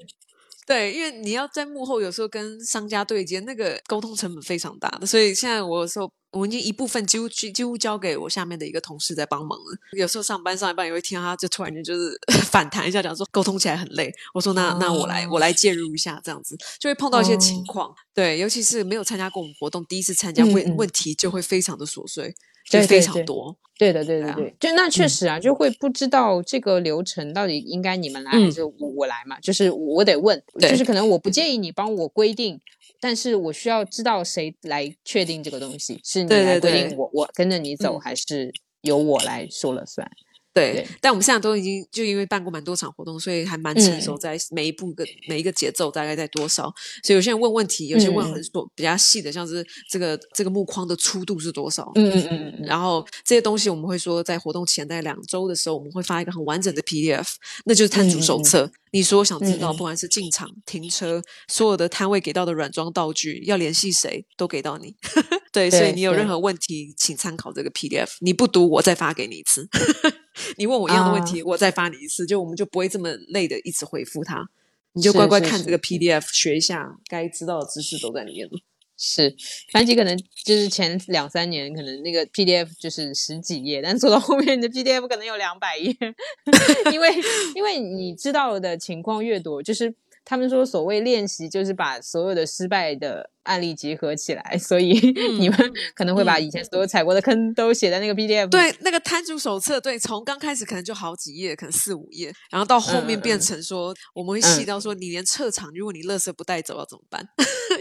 Speaker 1: 对，因为你要在幕后，有时候跟商家对接，那个沟通成本非常大的。所以现在我有时候，我已经一部分几乎几乎交给我下面的一个同事在帮忙了。有时候上班上一半，也会听到他就突然间就是 反弹一下，讲说沟通起来很累。我说那那我来我来介入一下，这样子就会碰到一些情况。对，尤其是没有参加过我们活动，第一次参加，问问题就会非常的琐碎。就非常多，
Speaker 2: 对的，对的，对，就那确实啊，就会不知道这个流程到底应该你们来还是我我来嘛？就是我得问，就是可能我不建议你帮我规定，但是我需要知道谁来确定这个东西，是你来规定我我跟着你走，还是由我来说了算？
Speaker 1: 对，但我们现在都已经就因为办过蛮多场活动，所以还蛮成熟，在每一步个每一个节奏大概在多少。所以有些人问问题，有些问很多比较细的，像是这个这个木框的粗度是多少？嗯嗯嗯。然后这些东西我们会说，在活动前在两周的时候，我们会发一个很完整的 PDF，那就是摊主手册。你说想知道，不管是进场、停车，所有的摊位给到的软装道具，要联系谁都给到你。对，所以你有任何问题，请参考这个 PDF。你不读，我再发给你一次。你问我一样的问题，我再发你一次，就我们就不会这么累的一直回复他。你就乖乖看这个 PDF，学一下该知道的知识都在里面了。
Speaker 2: 是，反正可能就是前两三年，可能那个 PDF 就是十几页，但做到后面，你的 PDF 可能有两百页，因为因为你知道的情况越多，就是他们说所谓练习，就是把所有的失败的。案例集合起来，所以 你们可能会把以前所有踩过的坑都写在那个 PDF。
Speaker 1: 对，那个摊主手册，对，从刚开始可能就好几页，可能四五页，然后到后面变成说，我们会细到说，你连撤场，如果你垃圾不带走要怎么办？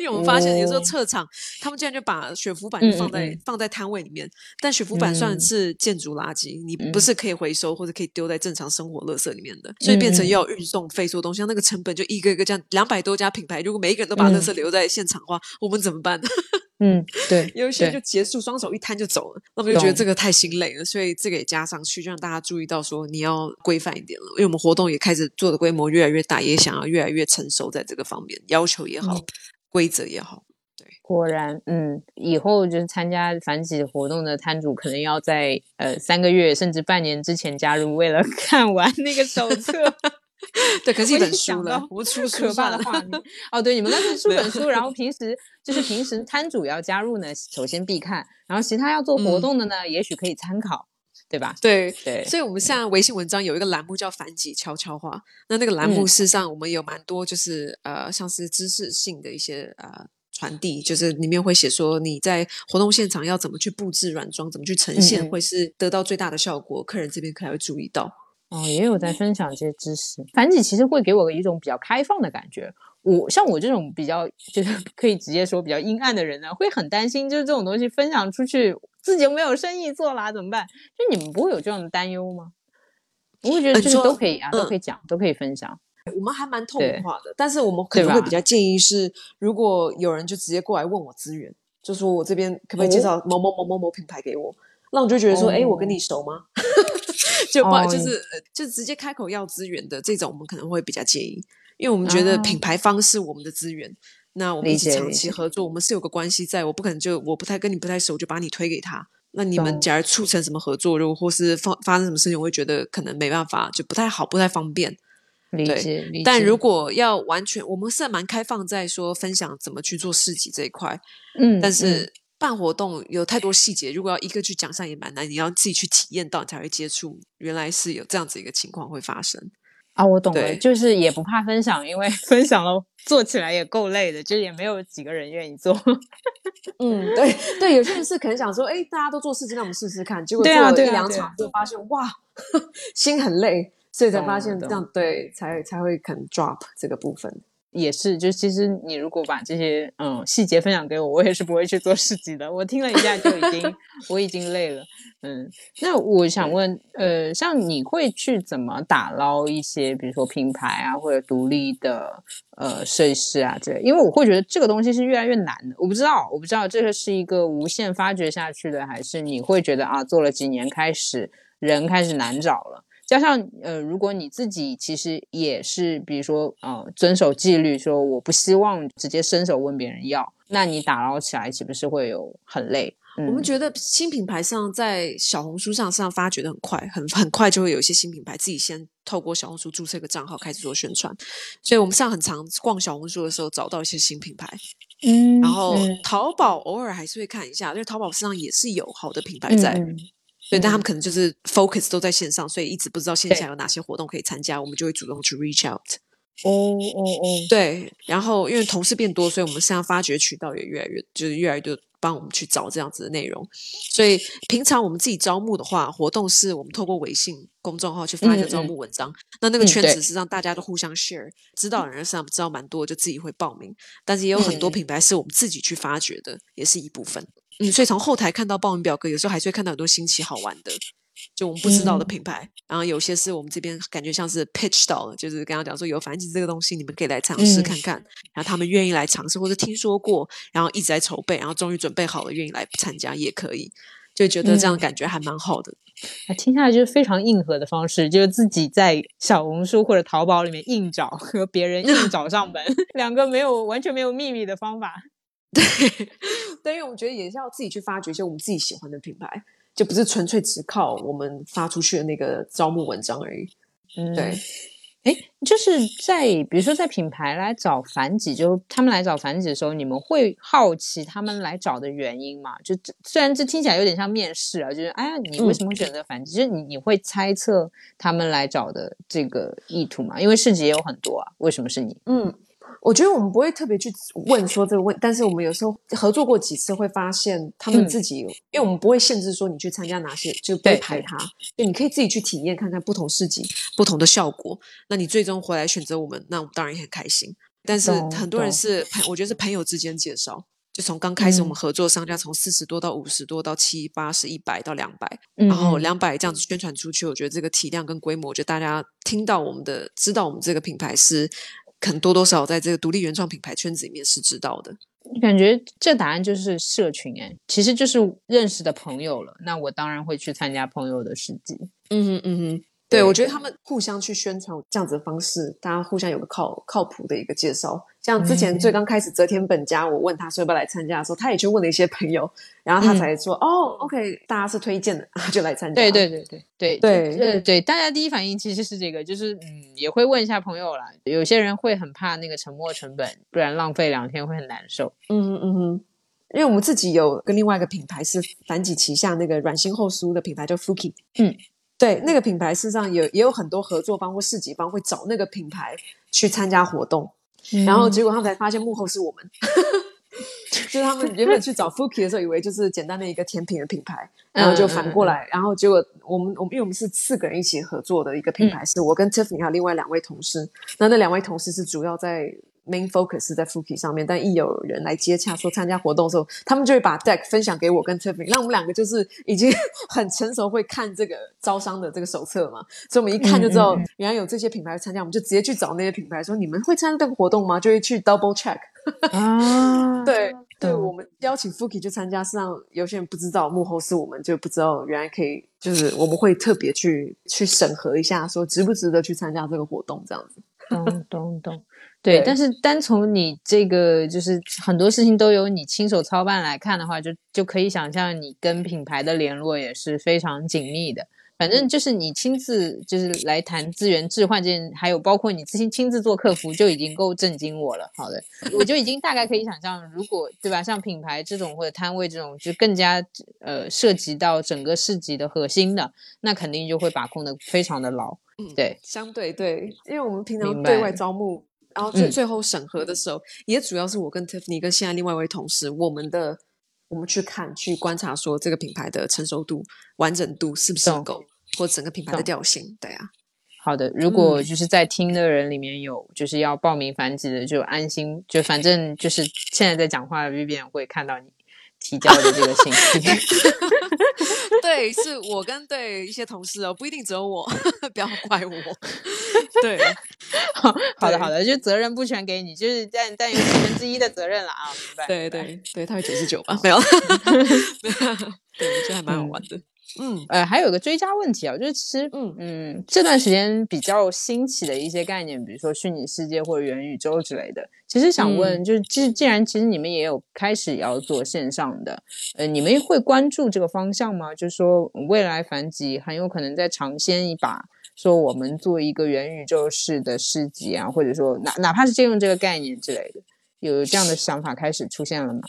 Speaker 1: 因为我们发现有时候撤场，他们竟然就把雪浮板就放在放在摊位里面，但雪浮板算是建筑垃圾，你不是可以回收或者可以丢在正常生活垃圾里面的，所以变成要运送费所有东西，那个成本就一个一个这样，两百多家品牌，如果每一个人都把垃圾留在现场的话。我们怎么办？
Speaker 2: 嗯，对，
Speaker 1: 有一些就结束，双手一摊就走了。那我们就觉得这个太心累了，所以这个也加上去，就让大家注意到说你要规范一点了。因为我们活动也开始做的规模越来越大，也想要越来越成熟，在这个方面要求也好，规则也好。对，
Speaker 2: 果然，嗯，以后就是参加反洗活动的摊主，可能要在呃三个月甚至半年之前加入，为了 看完那个手册。
Speaker 1: 对，可是一本书了，
Speaker 2: 不出可怕的画面。哦，对，你们那是出本书，然后平时就是平时摊主要加入呢，首先必看，然后其他要做活动的呢，也许可以参考，对吧？
Speaker 1: 对对，所以我们现在微信文章有一个栏目叫“反几悄悄话”，那那个栏目事实上我们有蛮多，就是呃，像是知识性的一些呃传递，就是里面会写说你在活动现场要怎么去布置软装，怎么去呈现，会是得到最大的效果，客人这边可能会注意到。
Speaker 2: 哦，也有在分享这些知识。繁体其实会给我一种比较开放的感觉。我像我这种比较就是 可以直接说比较阴暗的人呢，会很担心，就是这种东西分享出去，自己又没有生意做啦，怎么办？就你们不会有这样的担忧吗？我会觉得就是都可以啊，都可以讲，都可以分享。
Speaker 1: 我们还蛮透明化的，但是我们可能会比较建议是，如果有人就直接过来问我资源，就说我这边可不可以介绍某某某某某品牌给我，那我就觉得说，哎，我跟你熟吗？就不就是就直接开口要资源的这种，我们可能会比较介意，因为我们觉得品牌方是我们的资源，那我们一起长期合作，我们是有个关系在，我不可能就我不太跟你不太熟，就把你推给他。那你们假如促成什么合作，如果或是发发生什么事情，我会觉得可能没办法，就不太好，不太方便。
Speaker 2: 理解，
Speaker 1: 但如果要完全，我们是蛮开放，在说分享怎么去做市集这一块，嗯，但是。办活动有太多细节，如果要一个去讲上也蛮难，你要自己去体验到你才会接触，原来是有这样子一个情况会发生
Speaker 2: 啊！我懂了，就是也不怕分享，因为 分享了做起来也够累的，就也没有几个人愿意做。
Speaker 1: 嗯，对对，有些人是可能想说，哎，大家都做事情，那我们试试看，结果做了一两场就发现哇，心很累，所以才发现这样对，才才会肯 drop 这个部分。
Speaker 2: 也是，就其实你如果把这些嗯细节分享给我，我也是不会去做市集的。我听了一下就已经 我已经累了。嗯，那我想问，呃，像你会去怎么打捞一些，比如说品牌啊，或者独立的呃设计师啊这？因为我会觉得这个东西是越来越难的。我不知道，我不知道这个是一个无限发掘下去的，还是你会觉得啊，做了几年开始人开始难找了。加上呃，如果你自己其实也是，比如说呃，遵守纪律，说我不希望直接伸手问别人要，那你打捞起来岂不是会有很累？
Speaker 1: 我们觉得新品牌上在小红书上上发掘的很快，很很快就会有一些新品牌自己先透过小红书注册一个账号开始做宣传，所以我们上很常逛小红书的时候找到一些新品牌，
Speaker 2: 嗯，
Speaker 1: 然后淘宝偶尔还是会看一下，因为淘宝上也是有好的品牌在。对，但他们可能就是 focus 都在线上，所以一直不知道线下有哪些活动可以参加，我们就会主动去 reach out。
Speaker 2: 哦哦哦，
Speaker 1: 对，然后因为同事变多，所以我们现在发掘渠道也越来越，就是越来越多帮我们去找这样子的内容。所以平常我们自己招募的话，活动是我们透过微信公众号去发一个招募文章，那那个圈子是让大家都互相 share，知道的人实际上知道蛮多，就自己会报名。但是也有很多品牌是我们自己去发掘的，也是一部分。嗯，所以从后台看到报名表格，有时候还是会看到很多新奇好玩的，就我们不知道的品牌。然后有些是我们这边感觉像是 pitch 到了，就是刚刚讲说有繁殖这个东西，你们可以来尝试看看。然后他们愿意来尝试，或者听说过，然后一直在筹备，然后终于准备好了，愿意来参加也可以。就觉得这样感觉还蛮好的。
Speaker 2: 听下来就是非常硬核的方式，就是自己在小红书或者淘宝里面硬找，和别人硬找上门，两个没有完全没有秘密的方法。
Speaker 1: 对，对，因为我们觉得也是要自己去发掘一些我们自己喜欢的品牌，就不是纯粹只靠我们发出去的那个招募文章而已。嗯，对。
Speaker 2: 哎，就是在比如说在品牌来找繁殖，就他们来找繁殖的时候，你们会好奇他们来找的原因吗？就虽然这听起来有点像面试啊，就是哎呀，你为什么选择繁殖？就是你你会猜测他们来找的这个意图吗？因为市集也有很多啊，为什么是你？
Speaker 1: 嗯。我觉得我们不会特别去问说这个问，但是我们有时候合作过几次，会发现他们自己，因为我们不会限制说你去参加哪些，就被排他，就你可以自己去体验看看不同市集不同的效果。那你最终回来选择我们，那我们当然也很开心。但是很多人是朋，我觉得是朋友之间介绍，就从刚开始我们合作商家从四十多到五十多到七八十一百到两百，然后两百这样子宣传出去，我觉得这个体量跟规模，我觉得大家听到我们的，知道我们这个品牌是。可能多多少少在这个独立原创品牌圈子里面是知道的。
Speaker 2: 感觉这答案就是社群哎，其实就是认识的朋友了。那我当然会去参加朋友的市集。
Speaker 1: 嗯哼嗯哼。对，我觉得他们互相去宣传这样子的方式，大家互相有个靠靠谱的一个介绍。像之前最刚开始泽田本家，我问他说要不要来参加的时候，他也去问了一些朋友，然后他才说哦，OK，大家是推荐的，就来参加。
Speaker 2: 对对对对对
Speaker 1: 对
Speaker 2: 对对，大家第一反应其实是这个，就是嗯，也会问一下朋友啦。有些人会很怕那个沉没成本，不然浪费两天会很难受。
Speaker 1: 嗯嗯嗯，因为我们自己有跟另外一个品牌是反几旗下那个软心厚酥的品牌叫 Fuki，嗯。对，那个品牌事实上有也有很多合作方或市集方会找那个品牌去参加活动，然后结果他们才发现幕后是我们，就是他们原本去找 Fuki 的时候，以为就是简单的一个甜品的品牌，然后就反过来，然后结果我们我们因为我们是四个人一起合作的一个品牌，是我跟 Tiffany 还有另外两位同事，那那两位同事是主要在。Main focus 是在 Fuki 上面，但一有人来接洽说参加活动的时候，他们就会把 deck 分享给我跟 Tiffany，那我们两个就是已经 很成熟，会看这个招商的这个手册嘛，所以我们一看就知道原来有这些品牌参加，我们就直接去找那些品牌说你们会参加这个活动吗？就会去 double check 啊，对对，我们邀请 Fuki 去参加，实际上有些人不知道幕后是我们，就不知道原来可以，就是我们会特别去去审核一下，说值不值得去参加这个活动这样子。
Speaker 2: 懂懂懂。对，但是单从你这个就是很多事情都由你亲手操办来看的话，就就可以想象你跟品牌的联络也是非常紧密的。反正就是你亲自就是来谈资源置换这件，还有包括你自行亲自做客服，就已经够震惊我了。好的，我就已经大概可以想象，如果对吧，像品牌这种或者摊位这种，就更加呃涉及到整个市集的核心的，那肯定就会把控的非常的牢。嗯，对，
Speaker 1: 相对对，因为我们平常对外招募。然后最最后审核的时候，也主要是我跟 Tiffany 跟现在另外一位同事，我们的我们去看去观察，说这个品牌的成熟度、完整度是不是够，或整个品牌的调性，对啊。
Speaker 2: 好的，如果就是在听的人里面有就是要报名繁殖的，就安心，就反正就是现在在讲话的 Vivian 会看到你提交的这个信息。
Speaker 1: 对，是我跟对一些同事哦，不一定只有我，不要怪我。对，
Speaker 2: 好好的好的，就责任不全给你，就是但但有十分之一的责任了啊，明白？
Speaker 1: 对对对，他会九十九吧？没有，对，我觉得还蛮好玩的。
Speaker 2: 嗯，呃，还有个追加问题啊，就是其实，嗯。嗯，这段时间比较兴起的一些概念，比如说虚拟世界或者元宇宙之类的，其实想问，就是既既然其实你们也有开始要做线上的，呃，你们会关注这个方向吗？就是说未来繁集很有可能再尝鲜一把，说我们做一个元宇宙式的市集啊，或者说哪哪怕是借用这个概念之类的，有这样的想法开始出现了吗？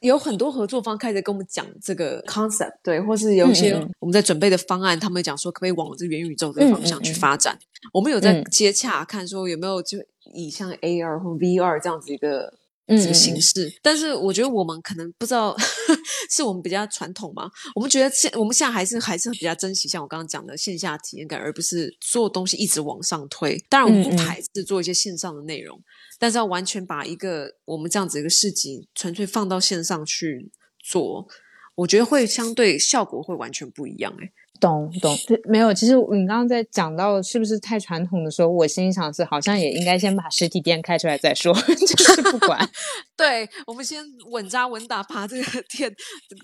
Speaker 1: 有很多合作方开始跟我们讲这个 concept，对，或是有一些我们在准备的方案，他们讲说可不可以往这元宇宙这个方向去发展。我们有在接洽，看说有没有就以像 AR 或 VR 这样子一个这个形式。但是我觉得我们可能不知道，是我们比较传统嘛？我们觉得现我们现在还是还是比较珍惜像我刚刚讲的线下体验感，而不是做东西一直往上推。当然，我们不排斥做一些线上的内容。但是要完全把一个我们这样子一个市集纯粹放到线上去做，我觉得会相对效果会完全不一样。哎，
Speaker 2: 懂懂，没有。其实你刚刚在讲到是不是太传统的时候，我心里想是好像也应该先把实体店开出来再说，就是不管。
Speaker 1: 对，我们先稳扎稳打，把这个店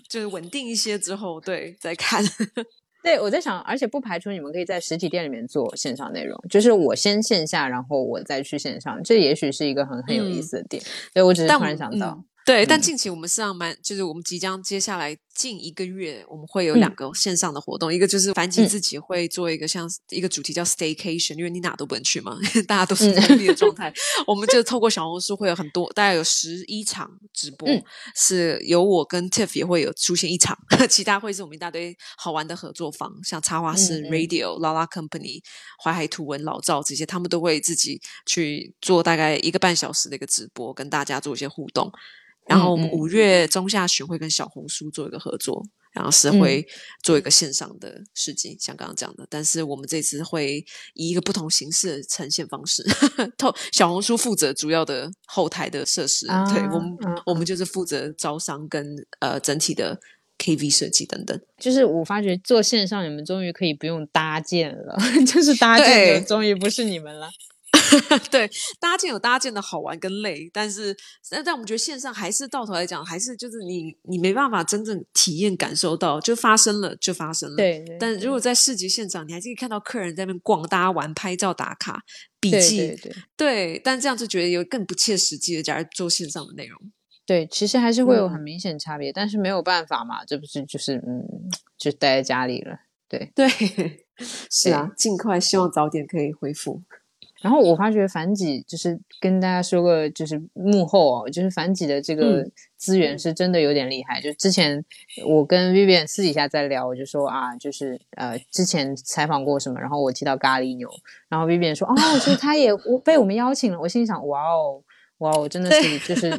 Speaker 1: 就是稳定一些之后，对，再看。
Speaker 2: 对，我在想，而且不排除你们可以在实体店里面做线上内容，就是我先线下，然后我再去线上，这也许是一个很很有意思的点。所以我只是突然想到。
Speaker 1: 对，但近期我们实际上蛮，就是我们即将接下来近一个月，我们会有两个线上的活动，一个就是凡吉自己会做一个像一个主题叫 Staycation，因为你哪都不能去嘛，大家都是封闭的状态，我们就透过小红书会有很多，大概有十一场直播，是有我跟 Tiff 也会有出现一场，其他会是我们一大堆好玩的合作方，像插画师 Radio、Lala Company、淮海图文、老赵这些，他们都会自己去做大概一个半小时的一个直播，跟大家做一些互动。然后我们五月中下旬会跟小红书做一个合作，然后是会做一个线上的事情，像刚刚讲的。但是我们这次会以一个不同形式的呈现方式，透小红书负责主要的后台的设施，对我们我们就是负责招商跟呃整体的 KV 设计等等。
Speaker 2: 就是我发觉做线上，你们终于可以不用搭建了，就是搭建的终于不是你们了。
Speaker 1: 对，搭建有搭建的好玩跟累，但是但但我们觉得线上还是到头来讲，还是就是你你没办法真正体验感受到，就发生了就发生了。
Speaker 2: 对，
Speaker 1: 但如果在市集现场，你还是可以看到客人在那边逛，大家玩、拍照、打卡、笔记。
Speaker 2: 对，
Speaker 1: 对，但这样就觉得有更不切实际的，假如做线上的内容。
Speaker 2: 对，其实还是会有很明显差别，但是没有办法嘛，这不是就是嗯，就待在家里了。对
Speaker 1: 对，是啊，尽快希望早点可以恢复。
Speaker 2: 然后我发觉反几就是跟大家说个就是幕后哦，就是反几的这个资源是真的有点厉害。就之前我跟 Vivian 私底下在聊，我就说啊，就是呃之前采访过什么，然后我提到咖喱牛，然后 Vivian 说哦，就是他也 被我们邀请了。我心想哇哦。哇，我真的是就是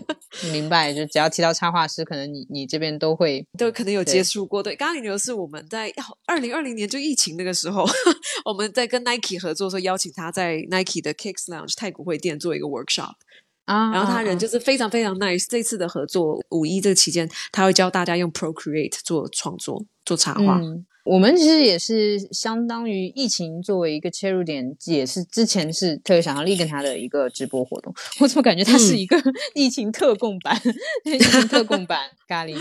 Speaker 2: 明白，就只要提到插画师，可能你你这边都会
Speaker 1: 都可能有接触过。对，咖喱牛是我们在二零二零年就疫情那个时候，我们在跟 Nike 合作，的时候邀请他在 Nike 的 Kicks Lounge 太古汇店做一个 workshop 啊，然后他人就是非常非常 nice。这次的合作五一这个期间，他会教大家用 Procreate 做创作做插画。
Speaker 2: 我们其实也是相当于疫情作为一个切入点，也是之前是特别想要立跟他的一个直播活动。我怎么感觉他是一个 疫情特供版？疫情特供版咖喱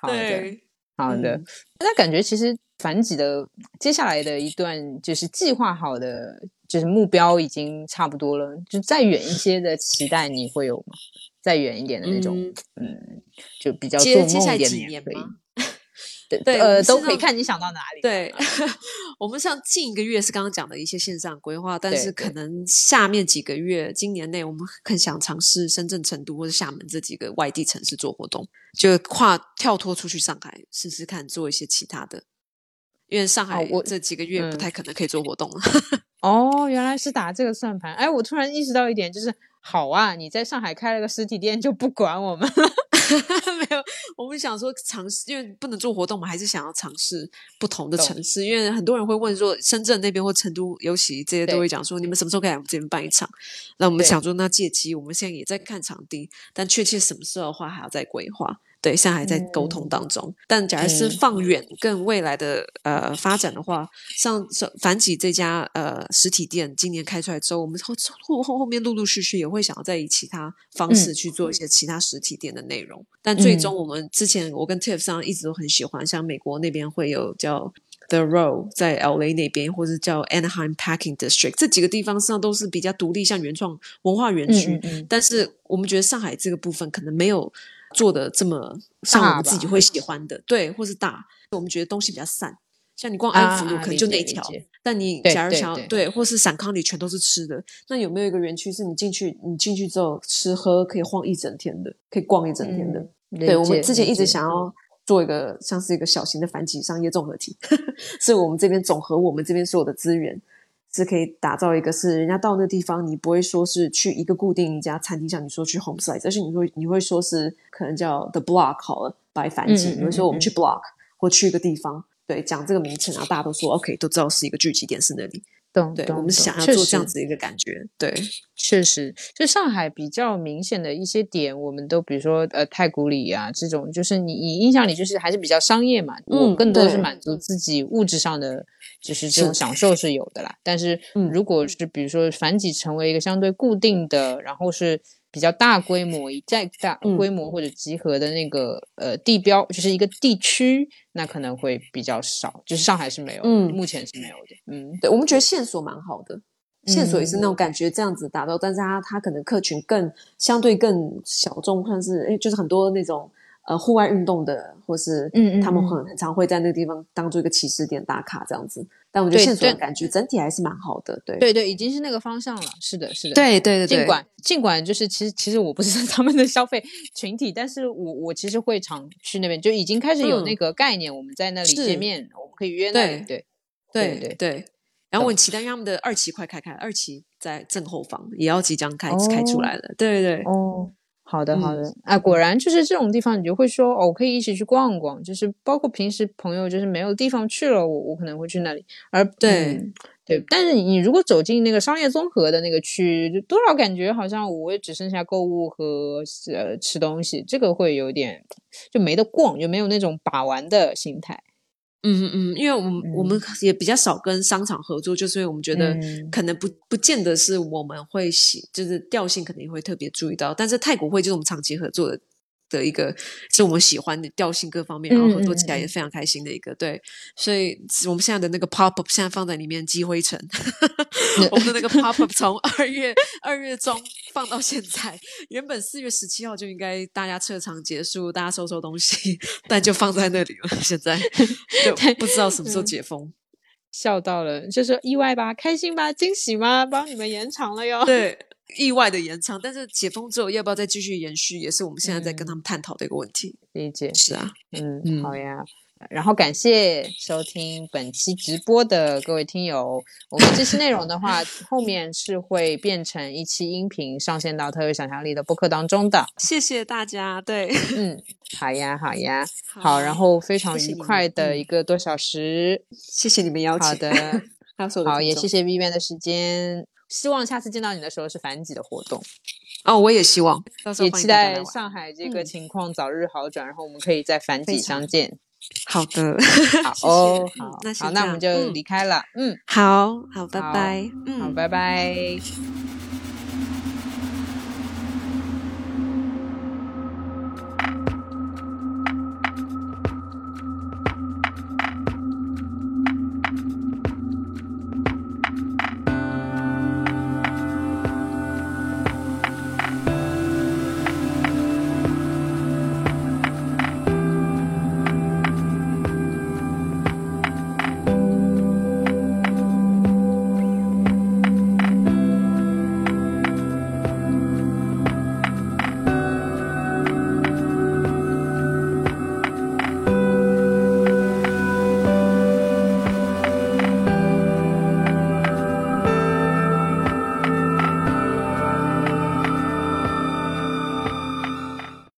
Speaker 2: 好的，好的。那感觉其实反几的接下来的一段就是计划好的，就是目标已经差不多了。就再远一些的期待，你会有吗？再远一点的那种，嗯，就比较做梦一点的也可以。
Speaker 1: 对，
Speaker 2: 呃，都可以看你想到哪里。
Speaker 1: 对，我们像近一个月是刚刚讲的一些线上规划，但是可能下面几个月，今年内我们更想尝试深圳、成都或者厦门这几个外地城市做活动，就跨跳脱出去上海试试看做一些其他的。因为上海我这几个月不太可能可以做活动了。
Speaker 2: 哦，原来是打这个算盘。哎，我突然意识到一点，就是好啊，你在上海开了个实体店就不管我们了。
Speaker 1: 没有，我们想说尝试，因为不能做活动，我们还是想要尝试不同的城市。因为很多人会问说，深圳那边或成都，尤其这些都会讲说，你们什么时候可以来我们这边办一场？那我们想说，那借机我们现在也在看场地，但确切什么时候的话，还要再规划。对，现在还在沟通当中。但假如是放远更未来的呃发展的话，像反几这家呃实体店今年开出来之后，我们后后后后面陆陆续续也会想要再以其他方式去做一些其他实体店的内容。但最终我们之前我跟 Tiff 上一直都很喜欢，像美国那边会有叫 The Row 在 LA 那边，或者叫 Anaheim Packing District 这几个地方上都是比较独立，像原创文化园区。但是我们觉得上海这个部分可能没有。做的这么像我们自己会喜欢的，对，或是大，我们觉得东西比较散。像你逛安福路可能就那一条，但你假如想要对，或是散康里全都是吃的，那有没有一个园区是你进去，你进去之后吃喝可以晃一整天的，可以逛一整天的？对，我们之前一直想要做一个像是一个小型的繁殖商业综合体，所以我们这边总和我们这边所有的资源。是可以打造一个，是人家到那个地方，你不会说是去一个固定一家餐厅，像你说去 home site，而是你会你会说是可能叫 the block 好了，白繁集，你会说我们去 block 或去一个地方，对，讲这个名称，然后大家都说 OK，都知道是一个聚集点是那里。对，我们想要做这样子一个感觉。对，
Speaker 2: 确实，就上海比较明显的一些点，我们都比如说呃太古里啊这种，就是你你印象里就是还是比较商业嘛，嗯，更多的是满足自己物质上的，就是这种享受是有的啦。但是如果是比如说反几成为一个相对固定的，然后是。比较大规模、再大规模或者集合的那个呃地标，就是一个地区，那可能会比较少。就是上海是没有，嗯，目前是没有的。嗯，
Speaker 1: 对，我们觉得线索蛮好的，线索也是那种感觉这样子达到，但是它它可能客群更相对更小众，算是哎，就是很多那种呃户外运动的，或是嗯嗯，他们很很常会在那个地方当做一个起始点打卡这样子。但我觉得线索的感觉整体还是蛮好的，对。
Speaker 2: 对对，已经是那个方向了，是的，是的，
Speaker 1: 对对对。
Speaker 2: 尽管尽管就是其实其实我不是 他们的消费群体，但是我我其实会常去那边，就已经开始有那个概念，我们在那里见面，我们可以约那里，对
Speaker 1: 对对对。然后我很期待他们的二期快开开，二期在正后方也要即将开开出来了，对对对，
Speaker 2: 哦。好的，好的，啊，果然就是这种地方，你就会说，哦，我可以一起去逛逛，就是包括平时朋友就是没有地方去了，我我可能会去那里，而
Speaker 1: 对
Speaker 2: 对，但是你如果走进那个商业综合的那个区，就多少感觉好像我也只剩下购物和呃吃东西，这个会有点就没得逛，就没有那种把玩的心态。
Speaker 1: 嗯嗯嗯，因为我们我们也比较少跟商场合作，就是因为我们觉得可能不不见得是我们会喜，就是调性肯定会特别注意到，但是太古汇就是我们长期合作的。的一个是我们喜欢的调性各方面，然后合作起来也非常开心的一个对，所以我们现在的那个 pop up 现在放在里面积灰尘，我们的那个 pop up 从二月二月中放到现在，原本四月十七号就应该大家撤场结束，大家收收东西，但就放在那里了，现在 就不知道什么时候解封，
Speaker 2: 笑到了，就是意外吧，开心吧，惊喜吗？帮你们延长了哟，
Speaker 1: 对。意外的延长，但是解封之后要不要再继续延续，也是我们现在在跟他们探讨的一个问题。
Speaker 2: 理解
Speaker 1: 是啊，
Speaker 2: 嗯，好呀。然后感谢收听本期直播的各位听友。我们这期内容的话，后面是会变成一期音频上线到特有想象力的播客当中的。
Speaker 1: 谢谢大家，对，
Speaker 2: 嗯，好呀，好呀，好。然后非常愉快的一个多小时，
Speaker 1: 谢谢你们邀请。
Speaker 2: 好的，好，也谢谢 Vivian 的时间。希望下次见到你的时候是反几的活动
Speaker 1: 哦，我也希望，
Speaker 2: 也期待上海这个情况早日好转，然后我们可以在反几相见。
Speaker 1: 好的，
Speaker 2: 好哦，好，那好，那我们就离开了。嗯，
Speaker 1: 好好，拜拜，
Speaker 2: 嗯，好，拜拜。